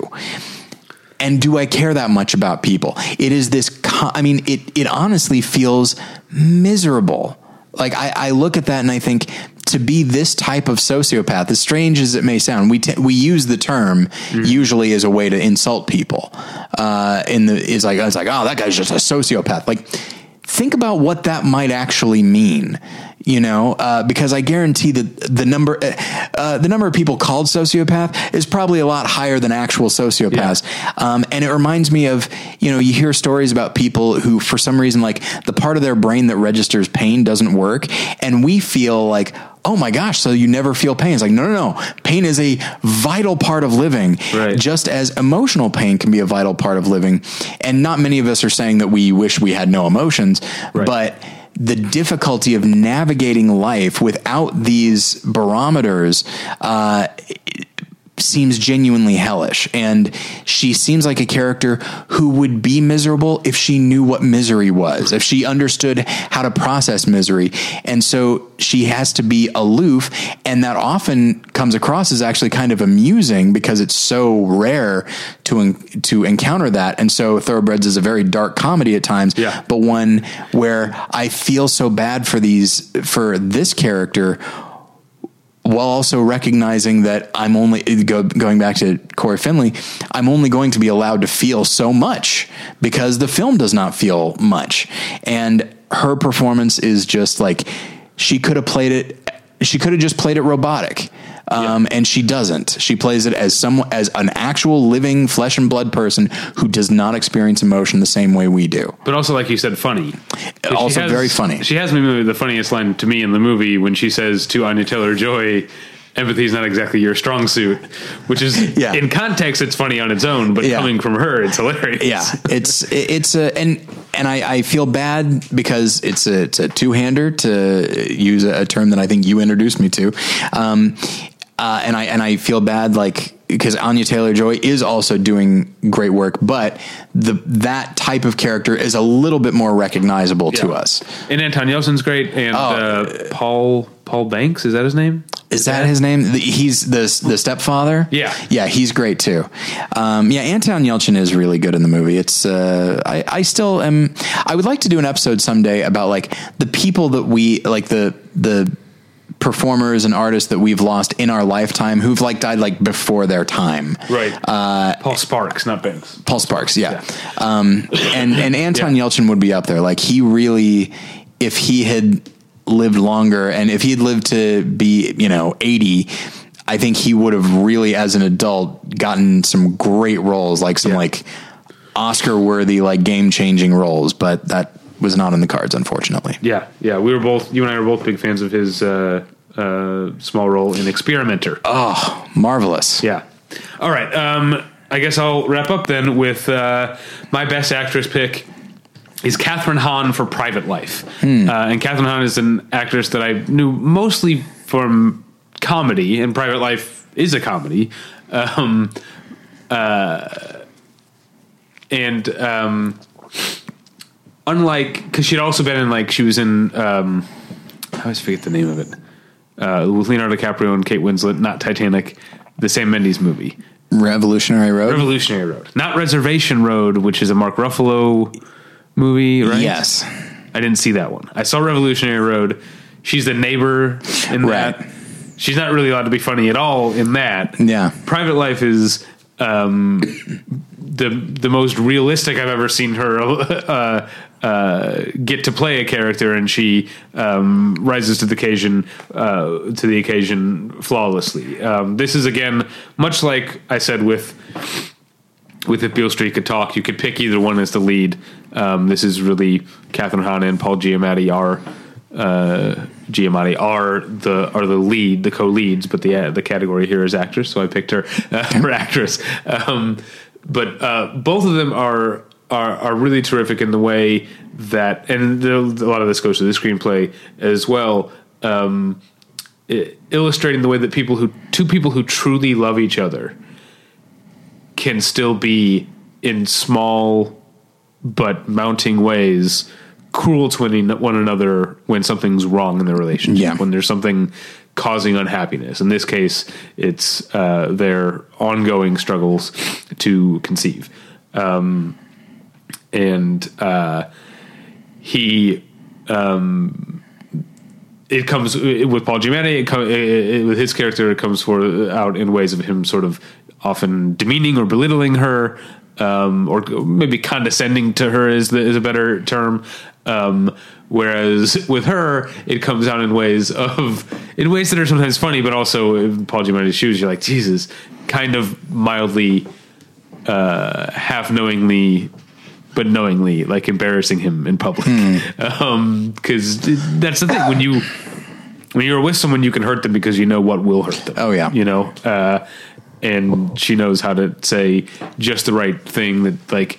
and do i care that much about people? It is this co- i mean it it honestly feels miserable. Like i i look at that and i think to be this type of sociopath as strange as it may sound we t- we use the term usually as a way to insult people. Uh in the is like it's like oh that guy's just a sociopath. Like think about what that might actually mean you know uh, because i guarantee that the number uh, uh, the number of people called sociopath is probably a lot higher than actual sociopaths. Um, and it reminds me of you know you hear stories about people who for some reason like the part of their brain that registers pain doesn't work. And we feel like oh my gosh so you never feel pain. It's like no no no. Pain is a vital part of living. Right. just as emotional pain can be a vital part of living. And not many of us are saying that we wish we had no emotions Right. but the difficulty of navigating life without these barometers uh, seems genuinely hellish. And she seems like a character who would be miserable if she knew what misery was, if she understood how to process misery. And so she has to be aloof. And that often comes across as actually kind of amusing because it's so rare to, en- to encounter that. And so Thoroughbreds is a very dark comedy at times, Yeah. but one where I feel so bad for these, for this character while also recognizing that I'm only go, going back to Cory Finley, I'm only going to be allowed to feel so much because the film does not feel much. And her performance is just like she could have played it. She could have just played it robotic. Um, and she doesn't. She plays it as some as an actual living flesh and blood person who does not experience emotion the same way we do. But also, like you said, funny. She Also very funny. She has maybe the funniest line to me in the movie when she says to Anya Taylor Joy, "Empathy is not exactly your strong suit," which is Yeah. in context it's funny on its own, but Yeah. coming from her, it's hilarious. yeah it's it's a and and I, I feel bad because it's a it's a two hander to use a, a term that I think you introduced me to, um, uh, and I and I feel bad like because Anya Taylor Joy is also doing great work, but the that type of character is a little bit more recognizable to us. And Anton Yelchin's great, and Oh. uh, Paul Paul Banks is that his name? Is that his name? The- He's the the stepfather. Yeah. yeah, he's great too. Um, yeah, Anton Yelchin is really good in the movie. It's uh, I I still am. I would like to do an episode someday about like the people that we like the the performers and artists that we've lost in our lifetime who've like died like before their time. Right. Uh, Paul Sparks, not Banks. Paul Sparks, yeah. Um, and and [laughs] Anton Yelchin would be up there. Like he really, if he had lived longer, and if he had lived to be, you know, eighty, I think he would have really, as an adult, gotten some great roles, like some Yeah. like Oscar worthy, like game changing roles. But that was not in the cards, unfortunately. Yeah, yeah. We were both. You and I were both big fans of his uh, uh, small role in Experimenter. Oh, marvelous. Yeah. All right. Um, I guess I'll wrap up then with uh, my best actress pick is Kathryn Hahn for Private Life. Uh, and Kathryn Hahn is an actress that I knew mostly from comedy, and Private Life is a comedy. Um, uh, and um, unlike, because she'd also been in, like, she was in, um, I always forget the name of it, uh, with Leonardo DiCaprio and Kate Winslet, not Titanic, the Sam Mendes movie. Revolutionary Road. Revolutionary Road, not Reservation Road, which is a Mark Ruffalo movie, right? Yes. I didn't see that one. I saw Revolutionary Road. She's the neighbor in Right. that. She's not really allowed to be funny at all in that. Yeah. Private Life is um, the the most realistic I've ever seen her [laughs] uh, uh, get to play a character, and she um, rises to the occasion uh, to the occasion flawlessly. Um, this is again much like I said with with If Beale Street Could Talk, you could pick either one as the lead. Um, this is really Kathryn Hahn and Paul Giamatti are uh, Giamatti are the are the lead, the co-leads, but the uh, the category here is actress, so I picked her [laughs] uh, for actress. Um, but uh, both of them are are are really terrific in the way that, and the, a lot of this goes to the screenplay as well. Um, illustrating the way that people who two people who truly love each other can still be in small but mounting ways cruel to one- one another when something's wrong in their relationship Yeah. when there's something causing unhappiness in this case it's uh, their ongoing struggles to conceive um, and uh, he it comes with Paul Giamatti. It comes with his character. It comes for out in ways of him sort of often demeaning or belittling her, um, or maybe condescending to her is the, is a better term. Um, whereas with her, it comes out in ways of in ways that are sometimes funny, but also in Paul Giamatti's shoes, you're like Jesus, kind of mildly, uh, half knowingly but knowingly, like embarrassing him in public. [laughs] Um 'cause because that's the thing when you when you're with someone, you can hurt them because you know what will hurt them. Oh, yeah. you know. Uh, and she knows how to say just the right thing that like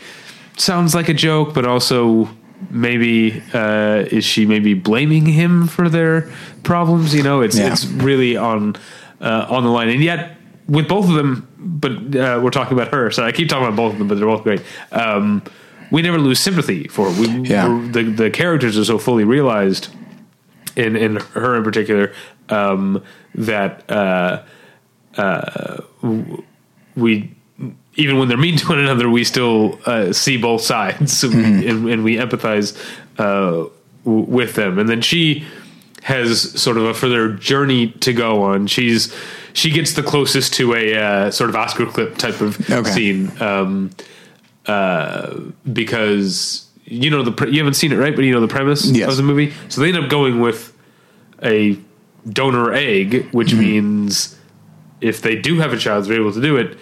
sounds like a joke, but also maybe uh, is she maybe blaming him for their problems? You know, it's Yeah. it's really on uh, on the line, and yet with both of them. But uh, we're talking about her, so I keep talking about both of them, but they're both great. Um, we never lose sympathy for her. We, Yeah. we're- the the characters are so fully realized in in her in particular um, that uh, uh, we even when they're mean to one another, we still uh, see both sides we- [laughs] and, and we empathize uh, w- with them. And then she has sort of a further journey to go on. She's she gets the closest to a uh, sort of Oscar clip type of Okay. scene. Um, uh, because you know the pre- you haven't seen it right, but you know the premise Yes. of the movie. So they end up going with a donor egg, which Mm-hmm. means if they do have a child, they're able to do it.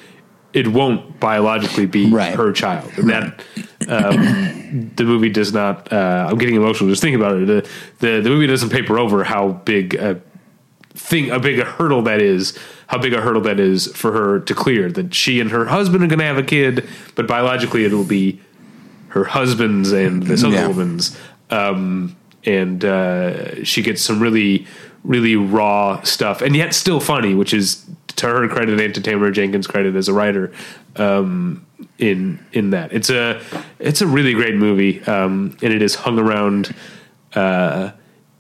It won't biologically be Right. her child, and that um, the movie does not. Uh, I'm getting emotional just thinking about it. The, the the movie doesn't paper over how big a thing, a big a hurdle that is, how big a hurdle that is for her to clear. That she and her husband are going to have a kid, but biologically it will be her husband's and this other Yeah. woman's. Um, and uh, she gets some really, really raw stuff, and yet still funny, which is to her credit and to Tamara Jenkins' credit as a writer. Um, in in that, it's a it's a really great movie, um, and it is hung around uh,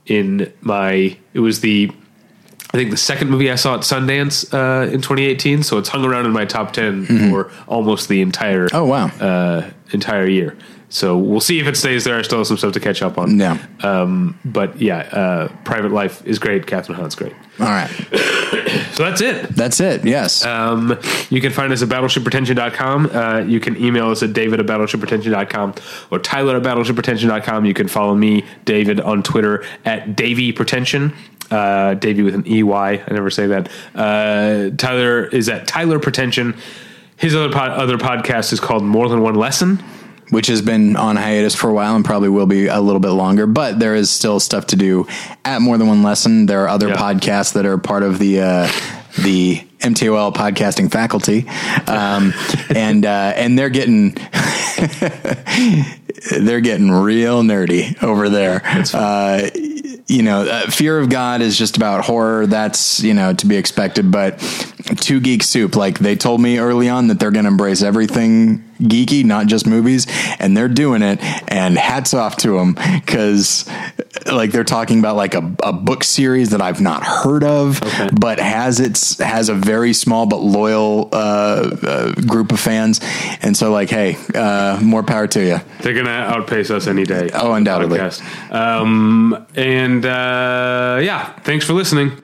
in my. It was the I think the second movie I saw at Sundance uh, in 2018, so it's hung around in my top 10 for almost the entire Oh, wow. uh, entire year. So we'll see if it stays there. I still have some stuff to catch up on. Yeah. Um, but yeah, uh, Private Life is great. Kathryn Hahn's great. All right. So that's it. That's it. Yes. Um, you can find us at battleshippretension.com. Uh, you can email us at david at battleshippretension.com or tyler at battleshippretension.com. You can follow me, David, on Twitter at Davy Pretension. Uh, Davy with an EY. I never say that. Uh, Tyler is at Tyler Pretension. His other pod, other podcast is called More Than One Lesson. Which has been on hiatus for a while and probably will be a little bit longer, but there is still stuff to do at more than one lesson. There are other Yeah. podcasts that are part of the, uh, the MTOL podcasting faculty. Um, [laughs] and, uh, and they're getting, [laughs] they're getting real nerdy over there. Uh, you know, uh, Fear of God is just about horror. That's, you know, to be expected. But Two Geek Soup, like they told me early on that they're going to embrace everything geeky, not just movies. And they're doing it. And hats off to them because, like, they're talking about like a, a book series that I've not heard of, but has its, has a very small but loyal uh, uh, group of fans. And so, like, hey, uh, more power to you. They're going to outpace us any day. Oh, undoubtedly. Um, and uh, yeah, thanks for listening.